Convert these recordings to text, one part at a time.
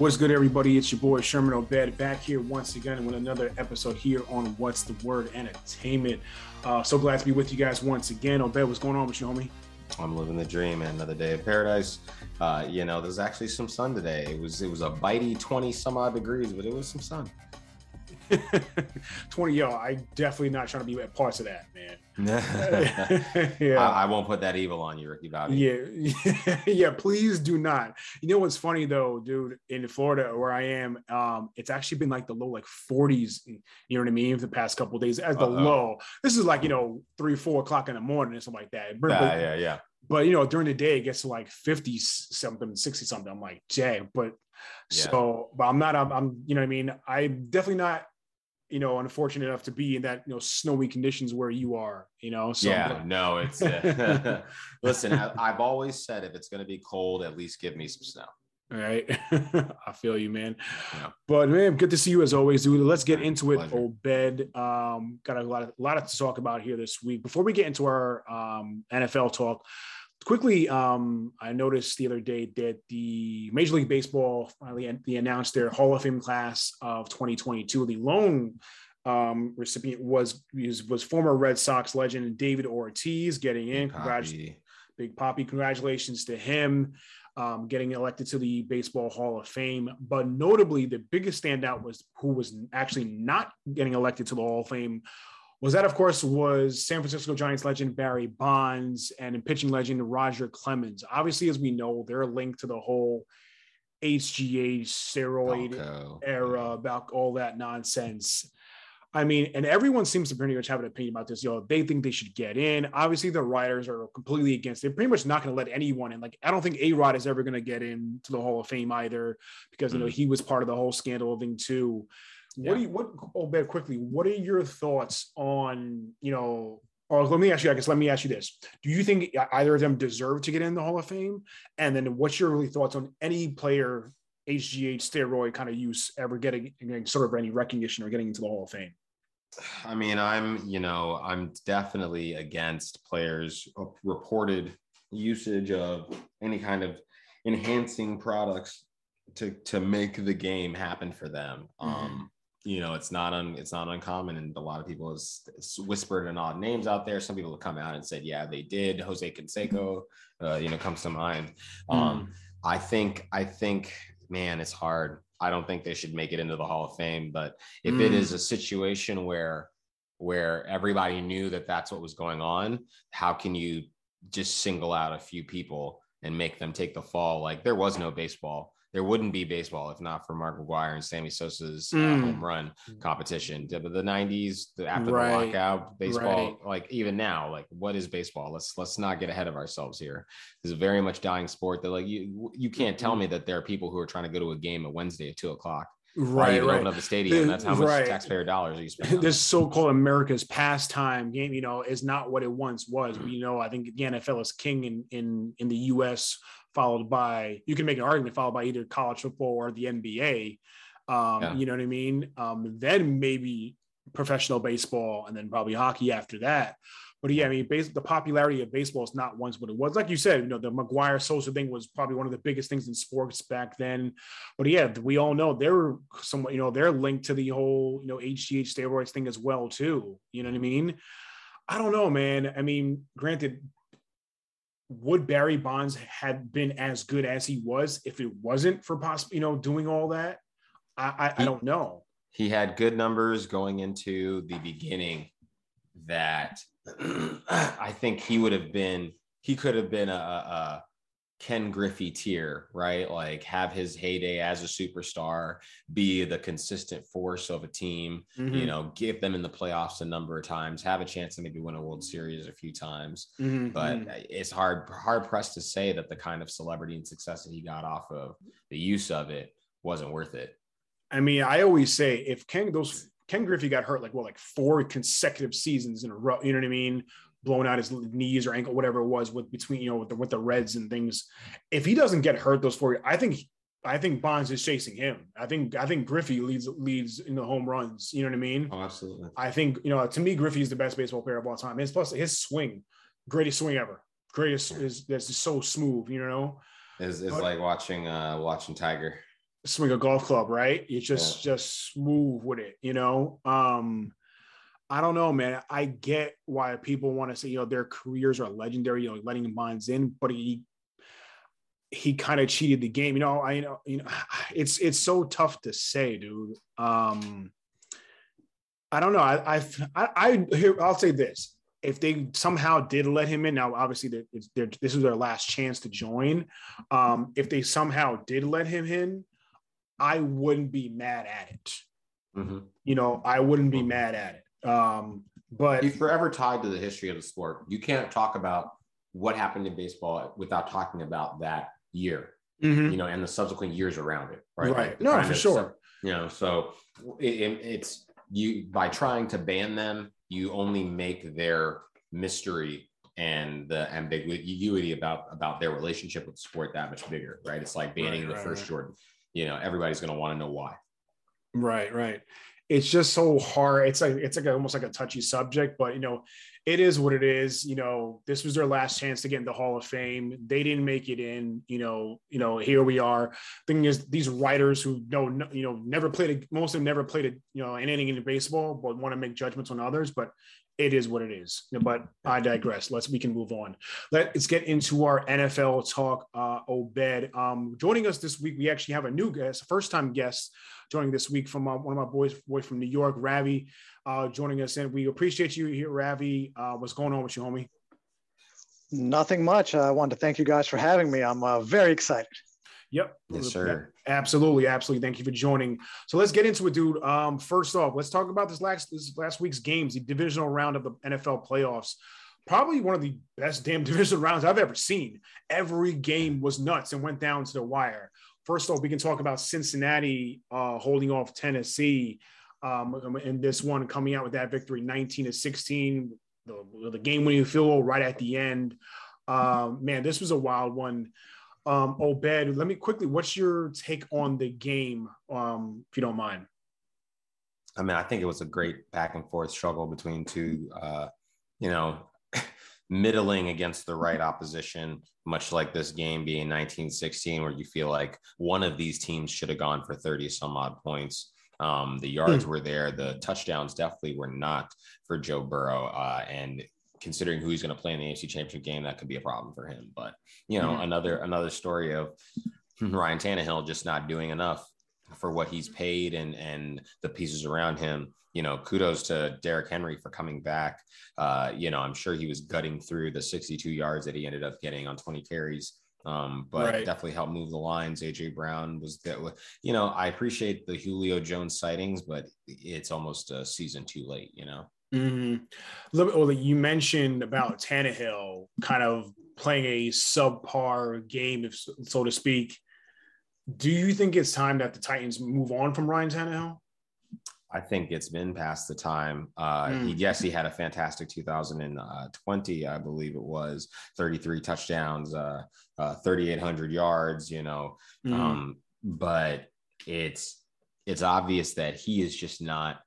What's good, everybody? It's your boy Sherman Obed back here once again with another episode here on What's the Word Entertainment. Uh, so glad to be with you guys once again. Obed, what's going on with you, homie? I'm living the dream, man. Another day of paradise. Uh, you know, there's actually some sun today. It was it was a bitey 20 some odd degrees, but it was some sun. 20 yo i definitely not trying to be at parts of that man. Yeah. I, I, won't put that evil on you ricky bobby. Yeah. Yeah please do not. You know what's funny though dude in florida where i am um it's actually been like the low like 40s you know what i mean for the past couple days as the Uh-oh. low. This is like you know three four o'clock in the morning or something like that. But, yeah yeah yeah. but you know during the day it gets to like 50 something 60 something i'm like jay but yeah. so but i'm not I'm, I'm you know what i mean? I'm definitely not you know, unfortunate enough to be in that, you know, snowy conditions where you are, you know. So, yeah, no, it's uh, listen, I, have always said if it's going to be cold, at least give me some snow. All right. I feel you, man. Yeah. But man, good to see you as always, dude. Let's get into it. Pleasure. Obed. Um, got a lot of a lot to talk about here this week. Before we get into our um, NFL talk, quickly, um, I noticed the other day that the Major League Baseball finally they announced their Hall of Fame class of 2022. The lone um, recipient was, was, former Red Sox legend David Ortiz getting in. Big Congratulations, Big Poppy. Congratulations to him. Um, getting elected to the Baseball Hall of Fame. But notably, the biggest standout was who was actually not getting elected to the Hall of Fame was that, of course, was San Francisco Giants legend Barry Bonds and pitching legend Roger Clemens. Obviously, as we know, they're linked to the whole HGH steroid Balco. era about all that nonsense. I mean, and everyone seems to pretty much have an opinion about this. You know, they think they should get in. Obviously, the writers are completely against. They're pretty much not going to let anyone in. Like, I don't think A Rod is ever going to get into the Hall of Fame either, because you know mm. he was part of the whole scandal of thing too. What do you what oh bad quickly, what are your thoughts on, you know, or let me ask you, I guess let me ask you this. Do you think either of them deserve to get in the Hall of Fame? And then what's your really thoughts on any player HGH steroid kind of use ever getting, getting sort of any recognition or getting into the Hall of Fame? I mean, I'm, you know, I'm definitely against players reported usage of any kind of enhancing products to to make the game happen for them. Mm-hmm. Um, you know it's not un, it's not uncommon and a lot of people has, whispered and odd names out there. Some people have come out and said yeah they did. Jose canseco uh, you know comes to mind. Mm. um, i think i think man it's hard. I don't think they should make it into the hall of fame but if mm. it is a situation where where everybody knew that that's what was going on how can you just single out a few people and make them take the fall? Like there was no baseball there wouldn't be baseball if not for Mark McGwire and Sammy Sosa's uh, mm. home run competition. The, the 90s, the, after right. the lockout, baseball, right. like even now, like what is baseball? Let's let's not get ahead of ourselves here. This is a very much dying sport that like you you can't tell me that there are people who are trying to go to a game at Wednesday at two o'clock. Right, right. Open up the stadium. That's how much right. taxpayer dollars are you spending. This so-called America's pastime game, you know, is not what it once was. Mm-hmm. You know, I think the NFL is king in in in the U.S followed by you can make an argument followed by either college football or the NBA. Um, yeah. You know what I mean? Um, then maybe professional baseball, and then probably hockey after that. But yeah, I mean, base, the popularity of baseball is not once what it was. Like you said, you know, the McGwire Sosa thing was probably one of the biggest things in sports back then. But yeah, we all know they're some, you know, they're linked to the whole, you know, HGH steroids thing as well too. You know what I mean? I don't know, man. I mean, granted, would Barry Bonds had been as good as he was if it wasn't for possible, you know, doing all that? I, I, he, I don't know. He had good numbers going into the beginning that I think he would have been, he could have been a, a Ken Griffey tier, right? Like have his heyday as a superstar, be the consistent force of a team, mm-hmm. you know, give them in the playoffs a number of times, have a chance to maybe win a World Series a few times. Mm-hmm. But mm-hmm. it's hard, hard pressed to say that the kind of celebrity and success that he got off of the use of it wasn't worth it. I mean, I always say if Ken those Ken Griffey got hurt like well, like four consecutive seasons in a row, you know what I mean? Blown out his knees or ankle, whatever it was with between, you know, with the, with the Reds and things. If he doesn't get hurt those four, I think, I think Bonds is chasing him. I think, I think Griffey leads, leads in the home runs. You know what I mean? Oh, absolutely. I think, you know, to me, Griffey is the best baseball player of all time. His plus his swing, greatest swing ever. Greatest is that's just so smooth, you know? Is is like watching, uh, watching Tiger. swing a golf club, right? You just yeah. just smooth with it, you know. Um, I don't know, man. I get why people want to say, you know, their careers are legendary, you know, letting the minds in, but he he kind of cheated the game. You know, I you know, you know, it's it's so tough to say, dude. Um, I don't know. I I've, I I here I'll say this: if they somehow did let him in, now obviously this is their last chance to join. Um, if they somehow did let him in, I wouldn't be mad at it. Mm-hmm. You know, I wouldn't be mm-hmm. mad at it. Um, but he's forever tied to the history of the sport. You can't talk about what happened in baseball without talking about that year, mm-hmm. you know, and the subsequent years around it. Right. Right. Like no, for sure. You know, so it, it's you by trying to ban them, you only make their mystery and the ambiguity about about their relationship with the sport that much bigger, right? It's like banning right, the right, first right. Jordan. You know, everybody's going to want to know why. Right, right. It's just so hard. It's like it's like a, almost like a touchy subject, but you know, it is what it is. You know, this was their last chance to get in the Hall of Fame. They didn't make it in. You know, you know, here we are. Thing is, these writers who know, you know, never played. A, most of them never played a, you know, anything in baseball, but want to make judgments on others. But it is what it is. But I digress. Let's we can move on. Let's get into our NFL talk. Uh, Obed, um, joining us this week, we actually have a new guest, first time guest joining this week from uh, one of my boys, boy from New York, Ravi, uh, joining us. And we appreciate you here, Ravi. Uh, what's going on with you, homie? Nothing much. I wanted to thank you guys for having me. I'm uh, very excited. Yep. Yes, sir. Absolutely, absolutely. Thank you for joining. So let's get into it, dude. Um, first off, let's talk about this last this last week's games, the divisional round of the NFL playoffs. Probably one of the best damn divisional rounds I've ever seen. Every game was nuts and went down to the wire. First off, we can talk about Cincinnati uh, holding off Tennessee, um, and this one coming out with that victory, 19 to 16, the, the game-winning field goal right at the end. Uh, man, this was a wild one. Um, Obed, let me quickly, what's your take on the game, um, if you don't mind? I mean, I think it was a great back and forth struggle between two, uh, you know, middling against the right opposition, much like this game being 1916, where you feel like one of these teams should have gone for 30 some odd points. Um, the yards hmm. were there, the touchdowns definitely were not for Joe Burrow. Uh, and considering who he's going to play in the AFC Championship game, that could be a problem for him. But you know, mm-hmm. another another story of Ryan Tannehill just not doing enough for what he's paid and and the pieces around him. You know, kudos to Derrick Henry for coming back. Uh, you know, I'm sure he was gutting through the 62 yards that he ended up getting on 20 carries. Um, but right. definitely helped move the lines. AJ Brown was that, you know, I appreciate the Julio Jones sightings, but it's almost a season too late, you know. Mm-hmm. Well, you mentioned about Tannehill kind of playing a subpar game, if so to speak. Do you think it's time that the Titans move on from Ryan Tannehill? I think it's been past the time. Uh, mm. he, yes, he had a fantastic 2020, I believe it was 33 touchdowns, uh, uh, 3,800 yards, you know. Mm. Um, but it's it's obvious that he is just not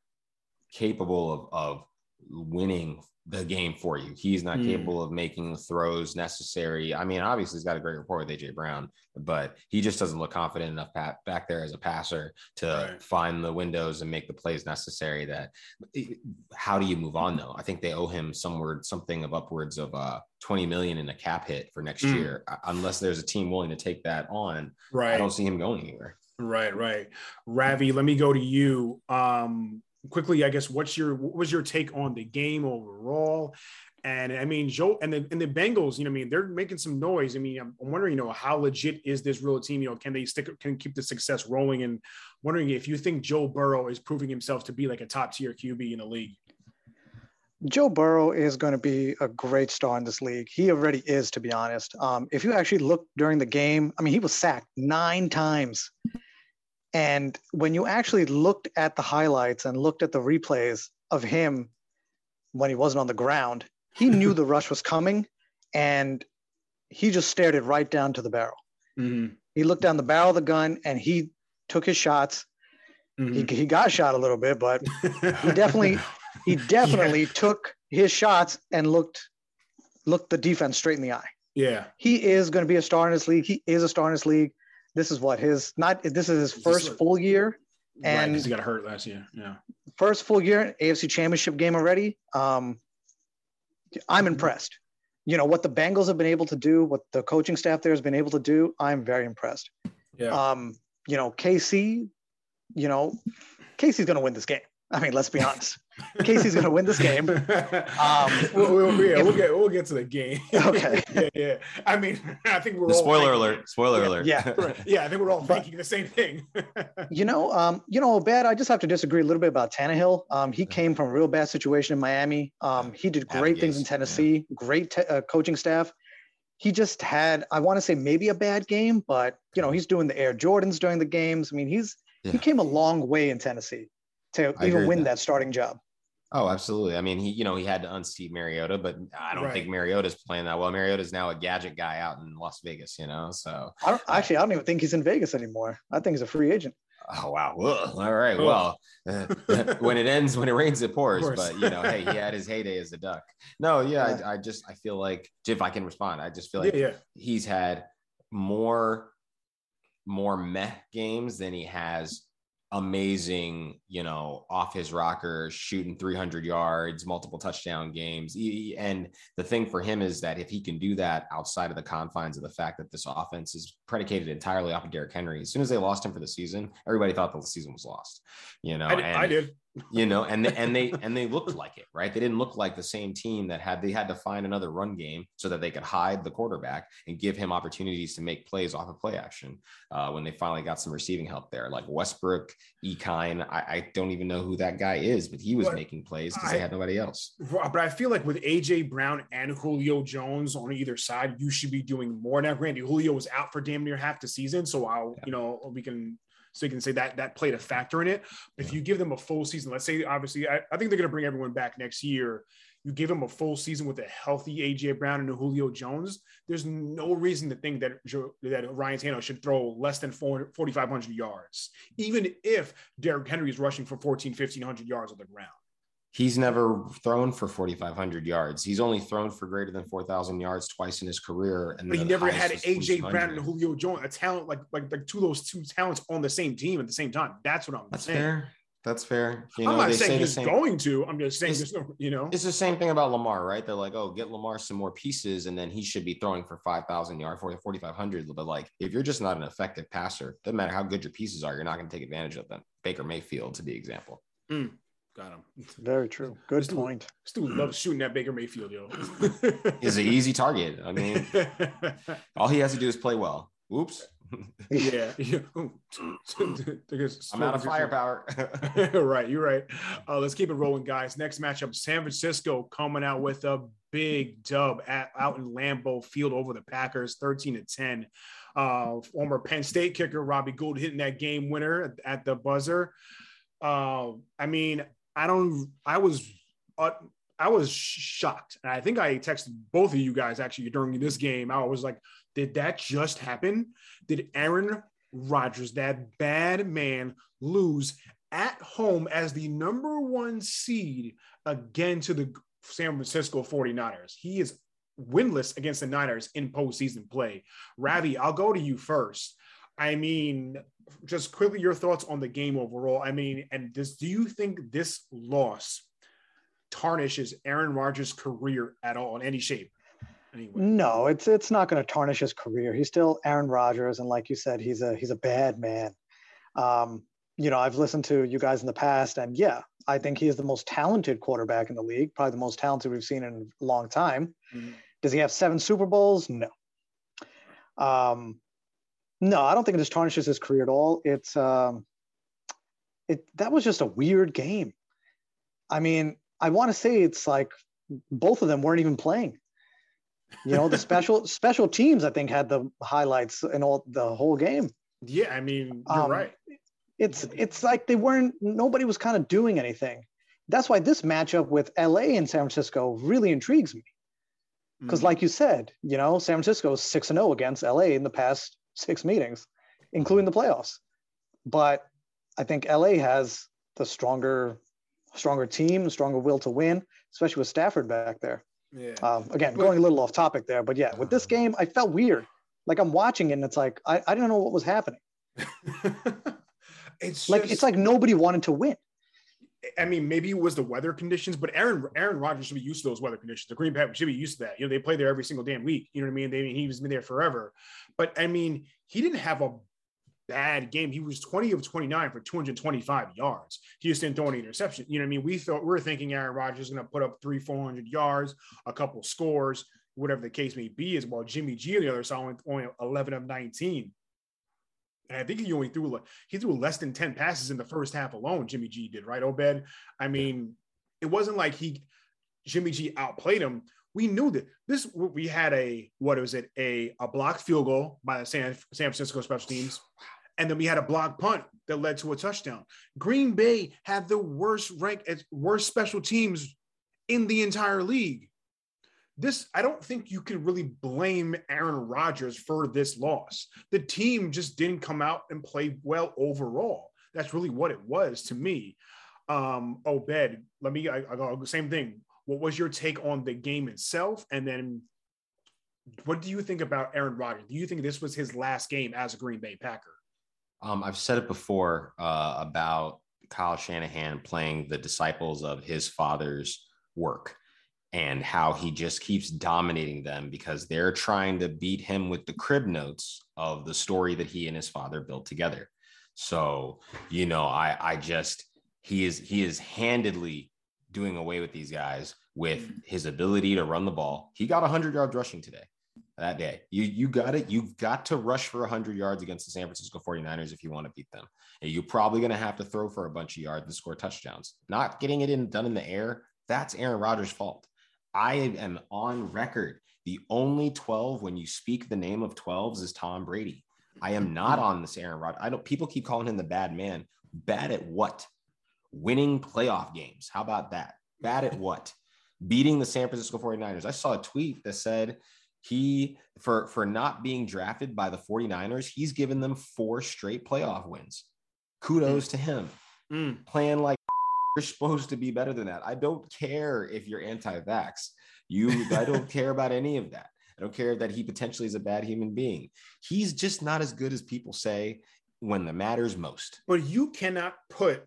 capable of, of winning the game for you. He's not mm. capable of making the throws necessary. I mean, obviously, he's got a great rapport with AJ Brown, but he just doesn't look confident enough back there as a passer to right. find the windows and make the plays necessary. That how do you move on though? I think they owe him somewhere something of upwards of uh 20 million in a cap hit for next mm. year, unless there's a team willing to take that on. Right. I don't see him going anywhere. Right, right. Ravi, let me go to you. Um, quickly, I guess, what's your what was your take on the game overall? And I mean, Joe and the and the Bengals, you know, I mean, they're making some noise. I mean, I'm, wondering, you know, how legit is this real team? You know, can they stick, can keep the success rolling? And wondering if you think Joe Burrow is proving himself to be like a top tier QB in the league. Joe Burrow is going to be a great star in this league. He already is, to be honest. Um, if you actually look during the game, I mean, he was sacked nine times. And when you actually looked at the highlights and looked at the replays of him when he wasn't on the ground, he knew the rush was coming and he just stared it right down to the barrel. Mm-hmm. He looked down the barrel of the gun and he took his shots. Mm-hmm. He, he got shot a little bit, but he definitely he definitely yeah. took his shots and looked looked the defense straight in the eye. Yeah. He is going to be a star in this league. He is a star in this league. This is what his not this is his first full year, and right, he got hurt last year. Yeah, first full year AFC Championship game already. Um, I'm mm-hmm. impressed. You know what the Bengals have been able to do, what the coaching staff there has been able to do. I'm very impressed. Yeah. Um, you know, KC, you know, KC's going to win this game. I mean, let's be honest. KC's going to win this game. Um, we'll, we'll, yeah, we'll get we'll get to the game. Okay. yeah, yeah. I mean, I think we're the all spoiler alert. Spoiler yeah, alert. Yeah, yeah. I think we're all but, thinking the same thing. you know, um, you know, bad. I just have to disagree a little bit about Tannehill. Um, he came from a real bad situation in Miami. Um, he did great things in Tennessee. Yeah. Great te- uh, coaching staff. He just had, I want to say, maybe a bad game, but you know, he's doing the Air Jordans during the games. I mean, he's yeah. he came a long way in Tennessee to I even win that. that. starting job. Oh, absolutely. I mean, he, you know, he had to unseat Mariota, but I don't right. think Mariota's playing that well. Mariota's now a gadget guy out in Las Vegas, you know. So I don't actually, I don't even think he's in Vegas anymore. I think he's a free agent. Oh wow! Ugh. All right. Well, uh, when it ends, when it rains, it pours. But you know, hey, he had his heyday as a duck. No, yeah, yeah. I, I, just I feel like if I can respond, I just feel like yeah, yeah. he's had more more meh games than he has amazing, you know, off his rocker, shooting 300 yards, multiple touchdown games. And the thing for him is that if he can do that outside of the confines of the fact that this offense is predicated entirely off of Derrick Henry, as soon as they lost him for the season, everybody thought the season was lost. You know, I did. And, I did you know, and and they and they looked like it, right? They didn't look like the same team that had they had to find another run game so that they could hide the quarterback and give him opportunities to make plays off of play action. Uh, when they finally got some receiving help there, like Westbrook, Ikhine, I, I don't even know who that guy is, but he was but making plays because they had nobody else. But I feel like with AJ Brown and Julio Jones on either side, you should be doing more. Now, granted, Julio was out for damn near half the season, so I'll yeah. you know we can so you can say that that played a factor in it. If you give them a full season, let's say obviously I, I think they're going to bring everyone back next year. You give them a full season with a healthy AJ Brown and a Julio Jones. There's no reason to think that that Ryan Tannehill should throw less than 4,500 yards, even if Derrick Henry is rushing for 14, 1,500 yards on the ground. He's never thrown for 4,500 yards. He's only thrown for greater than 4,000 yards twice in his career. And but he never had AJ Brown and Julio Jones, a talent like like like two of those two talents on the same team at the same time. That's what I'm That's saying. Fair. That's fair. You know, I'm not saying he's going to. I'm just saying there's no, you know. It's the same thing about Lamar, right? They're like, oh, get Lamar some more pieces, and then he should be throwing for 5,000 yards, 4,500. But like, if you're just not an effective passer, doesn't matter how good your pieces are, you're not going to take advantage of them. Baker Mayfield, to be example. Mm. Got him. Very true. Good this point. Dude, dude loves shooting at Baker Mayfield, yo. Is an easy target. I mean, all he has to do is play well. Oops. yeah. I'm out of firepower. right. You're right. Uh, let's keep it rolling, guys. Next matchup San Francisco coming out with a big dub at, out in Lambeau Field over the Packers, 13 to 10. Uh, former Penn State kicker Robbie Gould hitting that game winner at, at the buzzer. Uh, I mean, I don't. I was. Uh, I was shocked, and I think I texted both of you guys actually during this game. I was like, "Did that just happen? Did Aaron Rodgers, that bad man, lose at home as the number one seed again to the San Francisco 49ers? He is winless against the Niners in postseason play. Ravi, I'll go to you first. I mean, just quickly your thoughts on the game overall. I mean, and this, do you think this loss tarnishes Aaron Rodgers' career at all in any shape? Anyway. No, it's it's not going to tarnish his career. He's still Aaron Rodgers, and like you said, he's a he's a bad man. Um, you know, I've listened to you guys in the past, and yeah, I think he is the most talented quarterback in the league, probably the most talented we've seen in a long time. Mm-hmm. Does he have seven Super Bowls? No. Um, no, I don't think it just tarnishes his career at all. It's um, it that was just a weird game. I mean, I want to say it's like both of them weren't even playing. You know, the special special teams I think had the highlights in all the whole game. Yeah, I mean, you're um, right. It's it's like they weren't nobody was kind of doing anything. That's why this matchup with LA and San Francisco really intrigues me. Because, mm like you said, you know, San Francisco is 6 and 0 against LA in the past six meetings, including the playoffs. But I think LA has the stronger, stronger team, stronger will to win, especially with Stafford back there. Yeah. Um, again, going a little off topic there, but yeah, with this game, I felt weird. Like I'm watching it and it's like I, I didn't know what was happening. it's like just, it's like nobody wanted to win. I mean, maybe it was the weather conditions, but Aaron Aaron Rodgers should be used to those weather conditions. The Green Bay should be used to that. You know, they play there every single damn week. You know what I mean? They he was been there forever. But I mean, he didn't have a bad game. He was 20 of 29 for 225 yards. He just didn't throw any interception. You know what I mean? We thought we were thinking Aaron Rodgers is going to put up three, 400 yards, a couple scores, whatever the case may be, as well. Jimmy G on the other side only 11 of 19. And I think he only threw he threw less than 10 passes in the first half alone. Jimmy G did, right, Obed? I mean, it wasn't like he Jimmy G outplayed him. We knew that this we had a what was it a a blocked field goal by the San, San Francisco special teams, and then we had a block punt that led to a touchdown. Green Bay had the worst rank worst special teams in the entire league this I don't think you can really blame Aaron Rodgers for this loss. The team just didn't come out and play well overall. That's really what it was to me. Um, Obed, let me I, I go same thing. What was your take on the game itself? And then what do you think about Aaron Rodgers? Do you think this was his last game as a Green Bay Packer? Um, I've said it before uh, about Kyle Shanahan playing the disciples of his father's work and how he just keeps dominating them because they're trying to beat him with the crib notes of the story that he and his father built together. So, you know, I I just he is he is handedly doing away with these guys with mm. his ability to run the ball. He got 100 yards rushing today. That day. You you got it. You've got to rush for 100 yards against the San Francisco 49ers if you want to beat them. And you're probably going to have to throw for a bunch of yards and score touchdowns. Not getting it in done in the air, that's Aaron Rodgers' fault. I am on record. The only 12 when you speak the name of 12s is Tom Brady. I am not on this Aaron Rod. I don't people keep calling him the bad man. Bad at what? Winning playoff games. How about that? Bad at what? Beating the San Francisco 49ers. I saw a tweet that said he for for not being drafted by the 49ers, he's given them four straight playoff wins. Kudos mm. to him. Mm. Playing like you're supposed to be better than that. I don't care if you're anti-vax. You, I don't care about any of that. I don't care that he potentially is a bad human being. He's just not as good as people say when the matters most. But you cannot put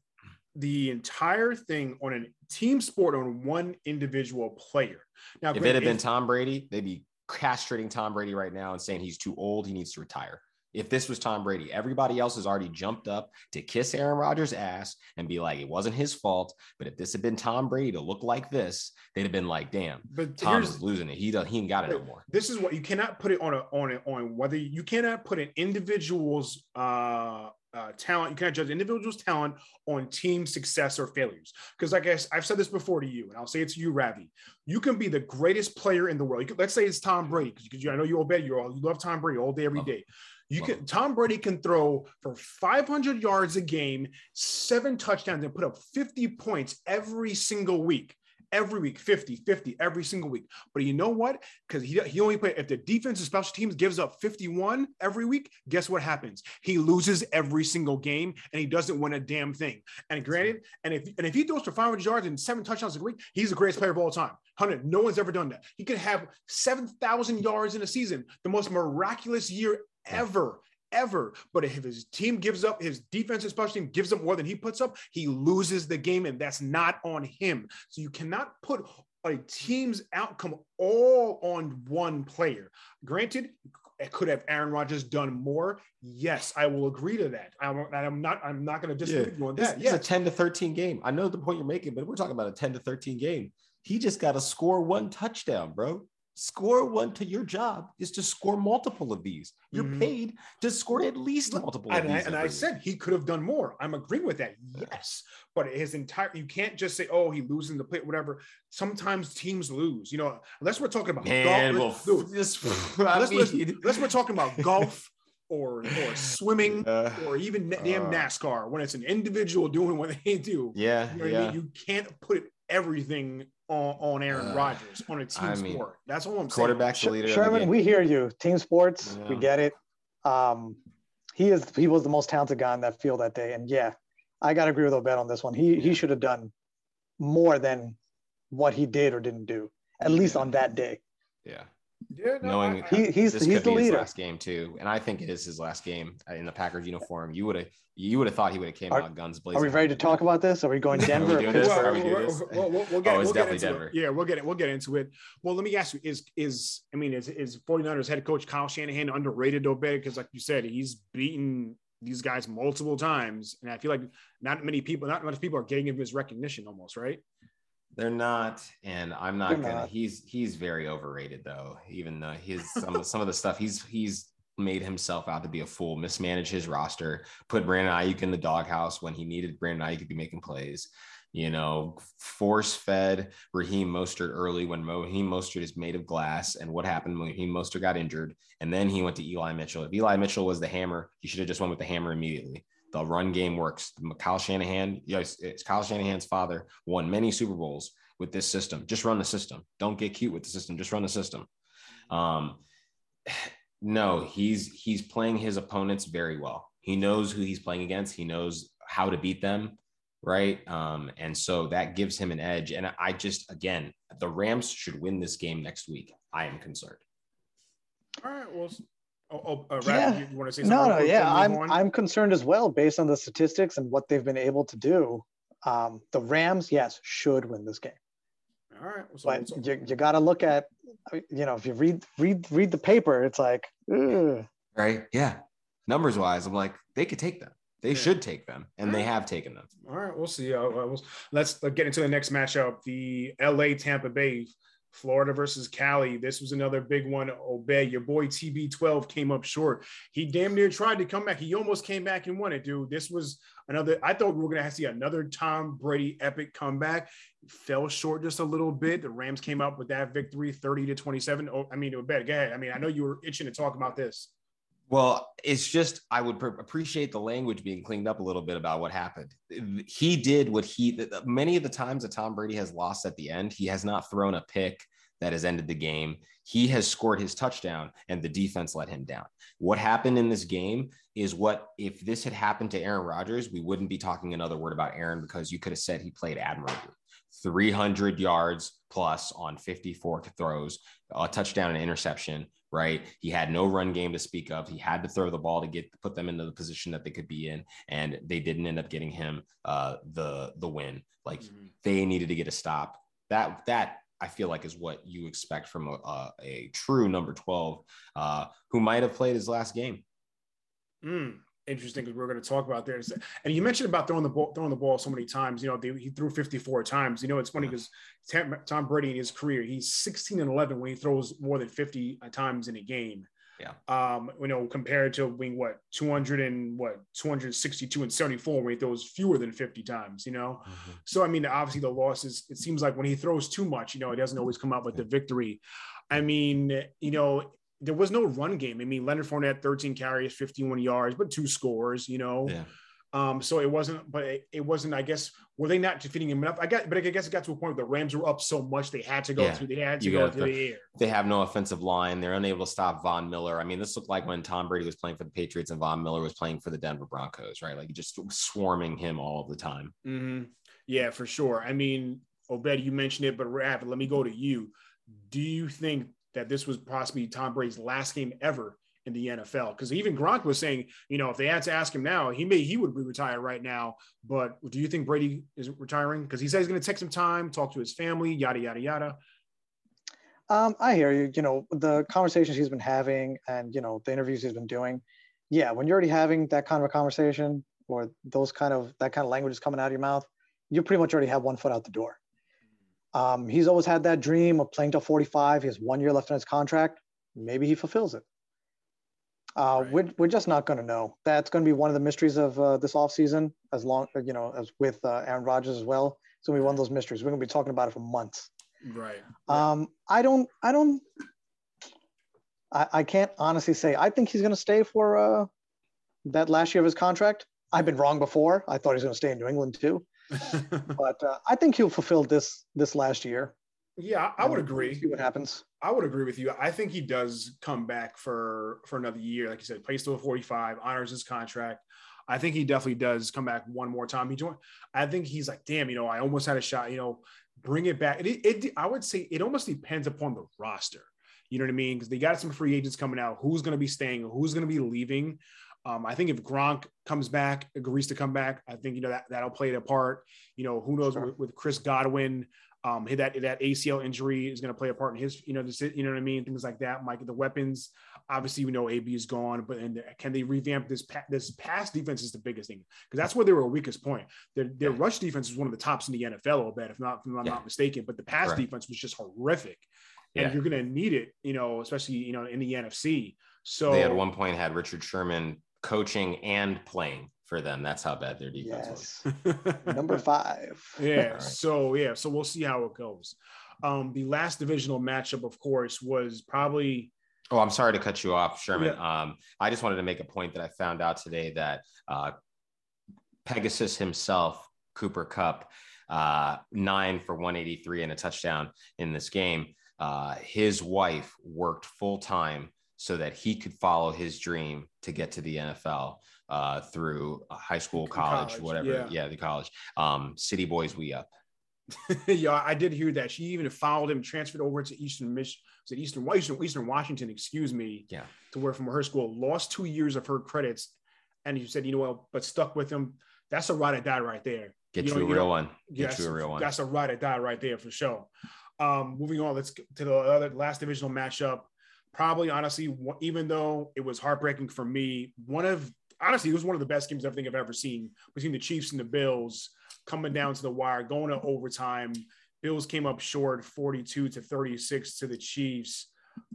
the entire thing on a team sport on one individual player. Now, if it had been Tom Brady, they'd be castrating Tom Brady right now and saying he's too old, he needs to retire if this was Tom Brady. Everybody else has already jumped up to kiss Aaron Rodgers' ass and be like, it wasn't his fault. But if this had been Tom Brady to look like this, they'd have been like, damn, but Tom is losing it. He does he ain't got it anymore. This is what you cannot put it on a on a on whether you cannot put an individual's uh uh, talent. You can't judge individuals' talent on team success or failures. Because I guess I've said this before to you, and I'll say it to you, Ravi. You can be the greatest player in the world. Can, let's say it's Tom Brady, because I know you obey you all. You love Tom Brady all day, every day. You can Tom Brady can throw for 500 yards a game, seven touchdowns, and put up 50 points every single week. Every week, 50, 50, every single week. But you know what? Because he, he only play if the defense and special teams gives up 51 every week, guess what happens? He loses every single game and he doesn't win a damn thing. And granted, and if and if he throws for 500 yards and seven touchdowns a week, he's the greatest player of all time. 100. No one's ever done that. He could have 7,000 yards in a season, the most miraculous year ever, ever. But if his team gives up, his defensive special team gives up more than he puts up, he loses the game, and that's not on him. So you cannot put a team's outcome all on one player. Granted, it could have Aaron Rodgers done more. Yes, I will agree to that. I'm, I'm not. I'm not going to disagree yeah. on that. It's a 10 to 13 game. I know the point you're making, but we're talking about a 10 to 13 game. He just got to score one touchdown, bro score one to your job is to score multiple of these. You're mm-hmm. paid to score at least multiple and, I, and I, said he could have done more. I'm agreeing with that. Yes. But his entire you can't just say, oh, he losing the play, whatever. Sometimes teams lose, you know, unless we're talking about Man, golf. Well, this, unless, unless, unless we're talking about golf or or swimming uh, or even damn uh, NASCAR when it's an individual doing what they do. Yeah. You know yeah. I mean? You can't put everything on, on Aaron uh, Rodgers on a team I mean, sport. That's all I'm saying. quarterback saying. leader. Sherman, we hear you. Team sports, yeah. we get it. Um, he is he was the most talented guy in that field that day, and yeah, I got to agree with Obed on this one. He he should have done more than what he did or didn't do, at least on that day. Yeah. Yeah, no, knowing I, he, he's he's the leader. last game too, and I think it is his last game uh, in the Packers uniform. You would have you would have thought he would have came are, out guns blazing. Are we ready to talk about this? Are we going Denver? we Well, we'll, we'll, we'll, get, oh, it's we'll definitely Denver. It. Yeah, we'll get it. We'll get into it. Well, let me ask you: Is is I mean, is is 49ers head coach Kyle Shanahan underrated, Obed? Because like you said, he's beaten these guys multiple times, and I feel like not many people, not much people are getting him his recognition, almost right. They're not, and I'm not They're gonna. Not. He's he's very overrated though. Even though his some some of the stuff he's he's made himself out to be a fool, mismanaged his roster, put Brandon Aiyuk in the doghouse when he needed Brandon Aiyuk to be making plays. You know, force fed Raheem Mostert early when Raheem Mostert is made of glass. And what happened when Raheem Mostert got injured? And then he went to Eli Mitchell. If Eli Mitchell was the hammer, he should have just went with the hammer immediately. The run game works. Kyle Shanahan, yes, it's Kyle Shanahan's father won many Super Bowls with this system. Just run the system. Don't get cute with the system. Just run the system. Um, no, he's he's playing his opponents very well. He knows who he's playing against. He knows how to beat them, right? Um, and so that gives him an edge. And I just again, the Rams should win this game next week. I am concerned. All right. Well, Oh, oh uh, yeah. you, want to say something? No, no, yeah, I'm on? I'm concerned as well based on the statistics and what they've been able to do. Um, the Rams, yes, should win this game. All right, so, but so. you, you got to look at, you know, if you read read read the paper, it's like, Ugh. right, yeah. Numbers wise, I'm like, they could take them. They yeah. should take them, and they have taken them. All right, we'll see. Uh, we'll, let's uh, get into the next matchup: the L.A. Tampa Bay Florida versus Cali. This was another big one. Obed your boy TB12 came up short. He damn near tried to come back. He almost came back and won it, dude. This was another. I thought we were gonna see another Tom Brady epic comeback. Fell short just a little bit. The Rams came up with that victory, 30 to 27. Oh, I mean, it Go ahead. I mean, I know you were itching to talk about this. Well, it's just I would pr- appreciate the language being cleaned up a little bit about what happened. He did what he many of the times that Tom Brady has lost at the end, he has not thrown a pick that has ended the game. He has scored his touchdown and the defense let him down. What happened in this game is what if this had happened to Aaron Rodgers, we wouldn't be talking another word about Aaron because you could have said he played admirably. 300 yards plus on 54 throws, a touchdown and interception, right? He had no run game to speak of. He had to throw the ball to get put them into the position that they could be in, and they didn't end up getting him uh, the the win. Like mm-hmm. they needed to get a stop. That that I feel like is what you expect from a, a, a true number 12 uh, who might have played his last game. Mm, interesting because we're going to talk about this. And you mentioned about throwing the ball, throwing the ball so many times. You know, they, he threw 54 times. You know, it's funny because Tom Brady in his career, he's 16 and 11 when he throws more than 50 times in a game. Yeah. Um, you know, compared to being what 200 and what 262 and 74 when he throws fewer than 50 times, you know. Mm-hmm. So I mean, obviously the losses, it seems like when he throws too much, you know, it doesn't always come out with the victory. I mean, you know, there was no run game. I mean, Leonard Fournette, 13 carries, 51 yards, but two scores, you know. Yeah. Um, so it wasn't, but it, it, wasn't, I guess, were they not defeating him enough? I got, but I guess it got to a point where the Rams were up so much they had to go yeah. through, they had to you go through the air. They have no offensive line. They're unable to stop Von Miller. I mean, this looked like when Tom Brady was playing for the Patriots and Von Miller was playing for the Denver Broncos, right? Like just swarming him all the time. Mm-hmm. Yeah, for sure. I mean, Obed, you mentioned it, but Rav, let me go to you. Do you think that this was possibly Tom Brady's last game ever in the NFL. Because even Gronk was saying, you know, if they had to ask him now, he may he would be retired right now. But do you think Brady is retiring? Because he says he's going to take some time, talk to his family, yada yada yada. Um, I hear you. You know, the conversations he's been having, and you know, the interviews he's been doing. Yeah, when you're already having that kind of a conversation, or those kind of that kind of language is coming out of your mouth, you pretty much already have one foot out the door. Um, he's always had that dream of playing till 45. He has one year left on his contract. Maybe he fulfills it. Uh, right. we're, we're just not going to know. That's going to be one of the mysteries of uh, this offseason, as long, you know, as with uh, Aaron Rodgers as well. It's going to be one of those mysteries. We're going to be talking about it for months. Right. Um, I don't, I don't, I, I can't honestly say. I think he's going to stay for uh, that last year of his contract. I've been wrong before. I thought he was going to stay in New England too. but uh, I think he'll fulfill this this last year. Yeah, I would agree. See what happens. I would agree with you. I think he does come back for for another year. Like you said, plays till 45, honors his contract. I think he definitely does come back one more time. He joined. I think he's like, damn, you know, I almost had a shot. You know, bring it back. It, it, I would say it almost depends upon the roster You know what I mean? Because they got some free agents coming out. Who's going to be staying? Who's going to be leaving? Um, I think if Gronk comes back, agrees to come back, I think you know that that'll play a part. You know, who knows sure. with, with, Chris Godwin, um, that that ACL injury is going to play a part in his, you know, this, you know what I mean, things like that. Mike, the weapons, obviously, we know AB is gone, but and can they revamp this? this pass defense is the biggest thing because that's where they were weakest point. Their their yeah. rush defense is one of the tops in the NFL, I'll bet, if not, if I'm yeah. not mistaken. But the pass right. defense was just horrific, and yeah. you're going to need it, you know, especially you know in the NFC. So they at one point had Richard Sherman coaching and playing for them. That's how bad their defense yes. was. Number five. Yeah. Right. So yeah. So we'll see how it goes. Um, the last divisional matchup, of course, was probably. Oh, I'm sorry to cut you off, Sherman. Yeah. Um, I just wanted to make a point that I found out today that uh, Pegasus himself, Cooper Kupp, uh, nine for 183 and a touchdown in this game. Uh, his wife worked full time so that he could follow his dream to get to the NFL uh, through high school, college, college whatever. Yeah. yeah. the college. Um, City Boys, we up. yeah, I did hear that. She even followed him, transferred over to Eastern Mich, to Eastern Eastern Eastern Washington, excuse me. Yeah. To work from her school, lost two years of her credits, and you said, you know what, but stuck with him. That's a ride or die right there. Get you, know, you a real know, one. Get you a real one. That's a ride or die right there for sure. Um, moving on, let's to the other last divisional matchup probably honestly, even though it was heartbreaking for me, one of honestly, it was one of the best games I think I've ever seen between the Chiefs and the Bills coming down to the wire, going to overtime. Bills came up short 42 to 36 to the Chiefs.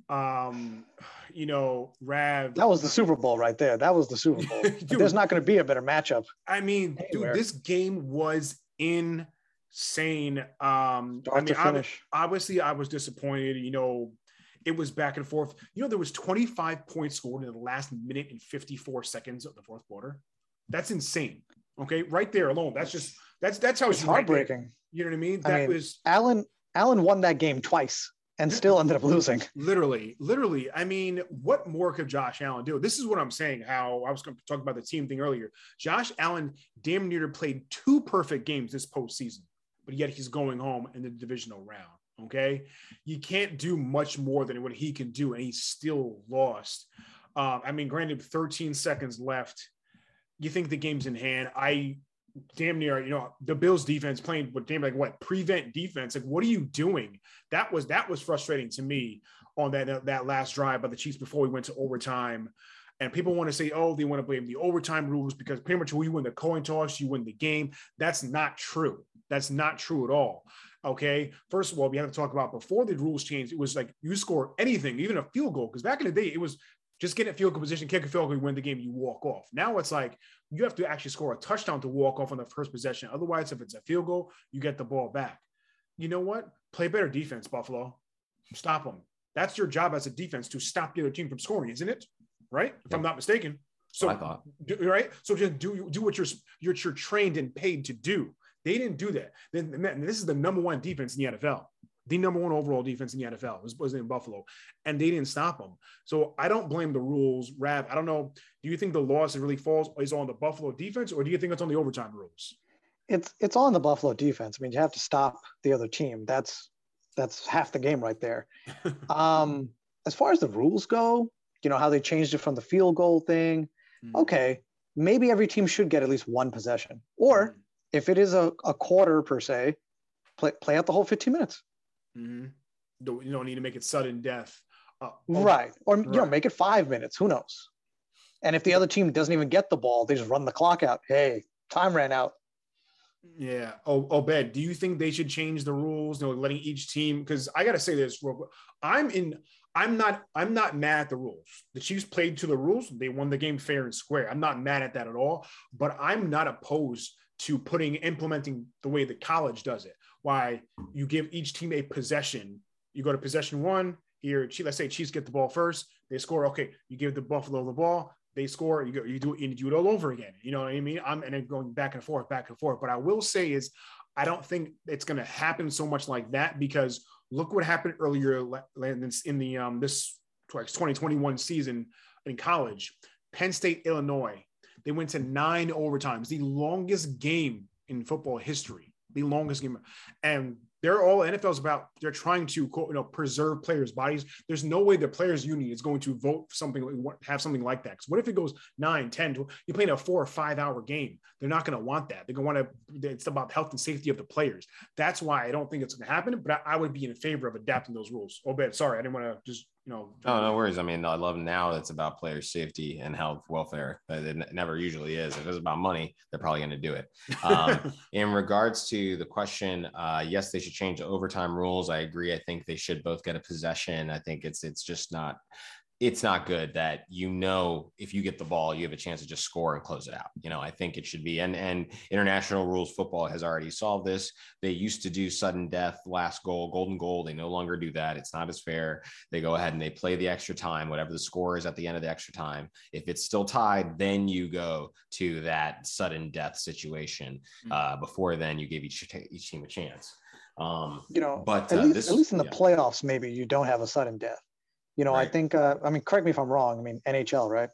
Um, you know, Rav. That was the Super Bowl right there. That was the Super Bowl. dude, There's not going to be a better matchup. I mean, anywhere. dude, this game was insane. Um, Start I mean, I, obviously, I was disappointed. You know, it was back and forth. You know, there was 25 points scored in the last minute and 54 seconds of the fourth quarter. That's insane. Okay, right there alone. That's just that's that's how it's heartbreaking. You know what I mean? That I mean, was Allen. Allen won that game twice and still ended up losing. Literally, literally. I mean, what more could Josh Allen do? This is what I'm saying. How I was going to talk about the team thing earlier. Josh Allen damn near played two perfect games this postseason, but yet he's going home in the divisional round. Okay. You can't do much more than what he can do, and he's still lost. Um, I mean, granted, 13 seconds left. You think the game's in hand. I damn near, you know, the Bills defense playing but damn like what prevent defense. Like, what are you doing? That was that was frustrating to me on that that last drive by the Chiefs before we went to overtime. And people want to say, oh, they want to blame the overtime rules because pretty much when you win the coin toss, you win the game. That's not true. That's not true at all. Okay. First of all, we have to talk about before the rules changed, it was like you score anything, even a field goal. Because back in the day, it was just get a field goal position, kick a field goal, you win the game, you walk off. Now it's like you have to actually score a touchdown to walk off on the first possession. Otherwise, if it's a field goal, you get the ball back. You know what? Play better defense, Buffalo. Stop them. That's your job as a defense to stop the other team from scoring, isn't it? Right? If I'm not mistaken. So I thought do, right. So just do do what you're you're, you're trained and paid to do. They didn't do that. Then this is the number one defense in the NFL. The number one overall defense in the NFL was, was in Buffalo, and they didn't stop them. So I don't blame the rules. Rav, I don't know. Do you think the loss really falls is on the Buffalo defense, or do you think it's on the overtime rules? It's it's on the Buffalo defense. I mean, you have to stop the other team. That's that's half the game right there. um, as far as the rules go, you know how they changed it from the field goal thing. Mm-hmm. Okay, maybe every team should get at least one possession, or mm-hmm if it is a, a quarter per se, play play out the whole 15 minutes. Mm-hmm. Don't, you don't need to make it sudden death. Uh, oh, right. Or right. you know, make it five minutes. Who knows? And if the other team doesn't even get the ball, they just run the clock out. Hey, time ran out. Yeah. Oh, Obed, do you think they should change the rules? You know, letting each team because I gotta say this real quick. I'm in I'm not I'm not mad at the rules. The Chiefs played to the rules. They won the game fair and square. I'm not mad at that at all. But I'm not opposed to putting implementing the way the college does it. Why you give each team a possession. You go to possession one here. Let's say Chiefs get the ball first. They score. Okay, you give the Buffalo the ball. They score. You go. You do. You do it all over again. You know what I mean? I'm and then going back and forth, back and forth. But I will say is, I don't think it's going to happen so much like that because look what happened earlier in the um this 2021 season in college. Penn State, Illinois. They went to nine overtimes, the longest game in football history, the longest game. And they're all NFL's about they're trying to you know preserve players' bodies. There's no way the players union is going to vote for something have something like that. Because what if it goes 9, 10, 12, you're playing a four or five hour game? They're not going to want that. They're going to want to. It's about health and safety of the players. That's why I don't think it's going to happen. But I, I, would be in favor of adapting those rules. Oh, bad. Sorry, I didn't want to just you know. Oh, no worries. I mean, I love now it's about player safety and health welfare. It never usually is. If it's about money, they're probably going to do it. Um, in regards to the question, uh, yes, they should change the overtime rules. I agree. I think they should both get a possession. I think it's it's just not it's not good that you know if you get the ball you have a chance to just score and close it out. You know i think it should be and and international rules football has already solved this. They used to do sudden death last goal golden goal. They no longer do that. It's not as fair. They go ahead and they play the extra time whatever the score is at the end of the extra time. If it's still tied then you go to that sudden death situation. Mm. uh, before then you give each, each team a chance. Um, you know but at, uh, least, this, at least in the yeah. playoffs maybe you don't have a sudden death you know, right. I think, uh, I mean, correct me if I'm wrong. I mean, NHL, right?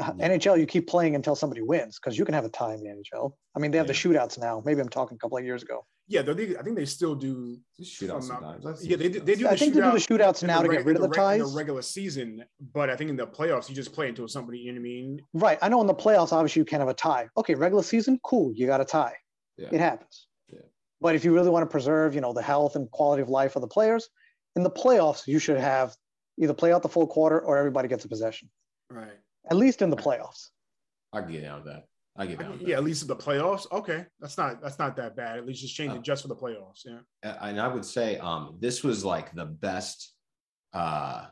Uh, mm-hmm. NHL, you keep playing until somebody wins because you can have a tie in the NHL. I mean, they have yeah. the shootouts now. Maybe I'm talking a couple of years ago. Yeah, they, I think they still do shootouts sometimes. Yeah, they, they do. I think shootout they do the shootouts now the, to get rid of the, the ties. In the regular season, but I think in the playoffs, you just play until somebody. You know what I mean? Right. I know in the playoffs, obviously, you can have a tie. Okay, regular season, cool. You got a tie. Yeah. It happens. Yeah. But if you really want to preserve, you know, the health and quality of life of the players, in the playoffs, you should have either play out the full quarter or everybody gets a possession. Right. At least in the playoffs. I get down with that. I get down. yeah, at least in the playoffs. Okay, that's not that's not that bad. At least just change uh, it just for the playoffs. Yeah. And I would say um, this was like the best. Uh,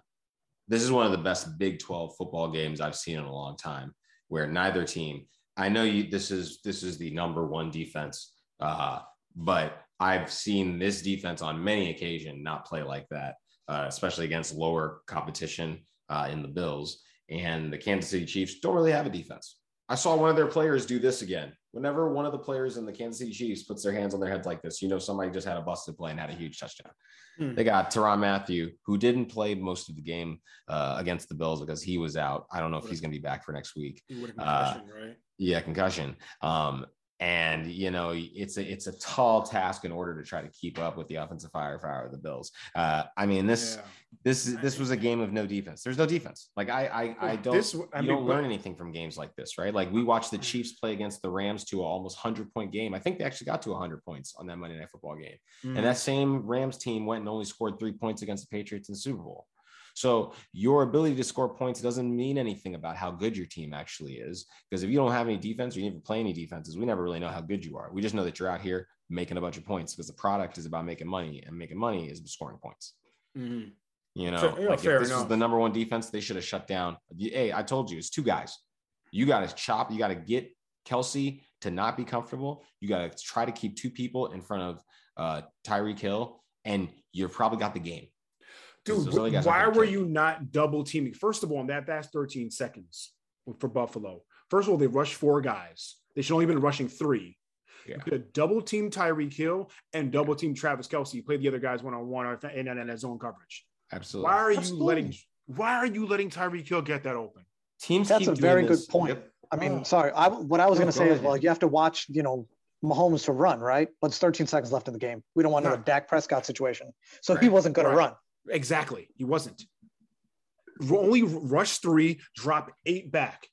this is one of the best Big Twelve football games I've seen in a long time, where neither team. I know you. This is this is the number one defense, uh, but I've seen this defense on many occasions not play like that uh, especially against lower competition uh, in the Bills. And the Kansas City Chiefs don't really have a defense. I saw one of their players do this again. Whenever one of the players in the Kansas City Chiefs puts their hands on their heads like this, you know somebody just had a busted play and had a huge touchdown. Hmm. They got Tyrann Mathieu, who didn't play most of the game uh, against the Bills because he was out. I don't know if he's going to be back for next week. Uh, right? Yeah, concussion. Um, and you know it's a it's a tall task in order to try to keep up with the offensive firepower of the Bills. Uh, I mean this yeah. this this was a game of no defense. There's no defense. Like I I, I don't this, I you mean, don't learn anything from games like this, right? Like we watched the Chiefs play against the Rams to an almost hundred point game. I think they actually got to hundred points on that Monday Night Football game, mm. and that same Rams team went and only scored three points against the Patriots in the Super Bowl. So your ability to score points doesn't mean anything about how good your team actually is. Because if you don't have any defense or you even play any defenses, we never really know how good you are. We just know that you're out here making a bunch of points because the product is about making money and making money is scoring points. Mm-hmm. You know, like if this enough. is the number one defense, they should have shut down. Hey, I told you, it's two guys. You got to chop. You got to get Kelce to not be comfortable. You got to try to keep two people in front of uh, Tyreek Hill, and you've probably got the game. Dude, why were you not double teaming? First of all, in that last 13 seconds for Buffalo, first of all, they rushed four guys. They should only have been rushing three. Yeah. You could double team Tyreek Hill and double team Travis Kelce. You play the other guys one on one and in zone coverage. Absolutely. Why are Absolutely. you letting Why are you letting Tyreek Hill get that open? Teams. That's a very good point. Yep. I mean, oh. sorry. I, what I was going to say is, well, you have to watch. You know, Mahomes to run, right? But it's 13 seconds left in the game. We don't want another Dak Prescott situation. So right. he wasn't going right. to run. Exactly. He wasn't. Only rush three, drop eight back.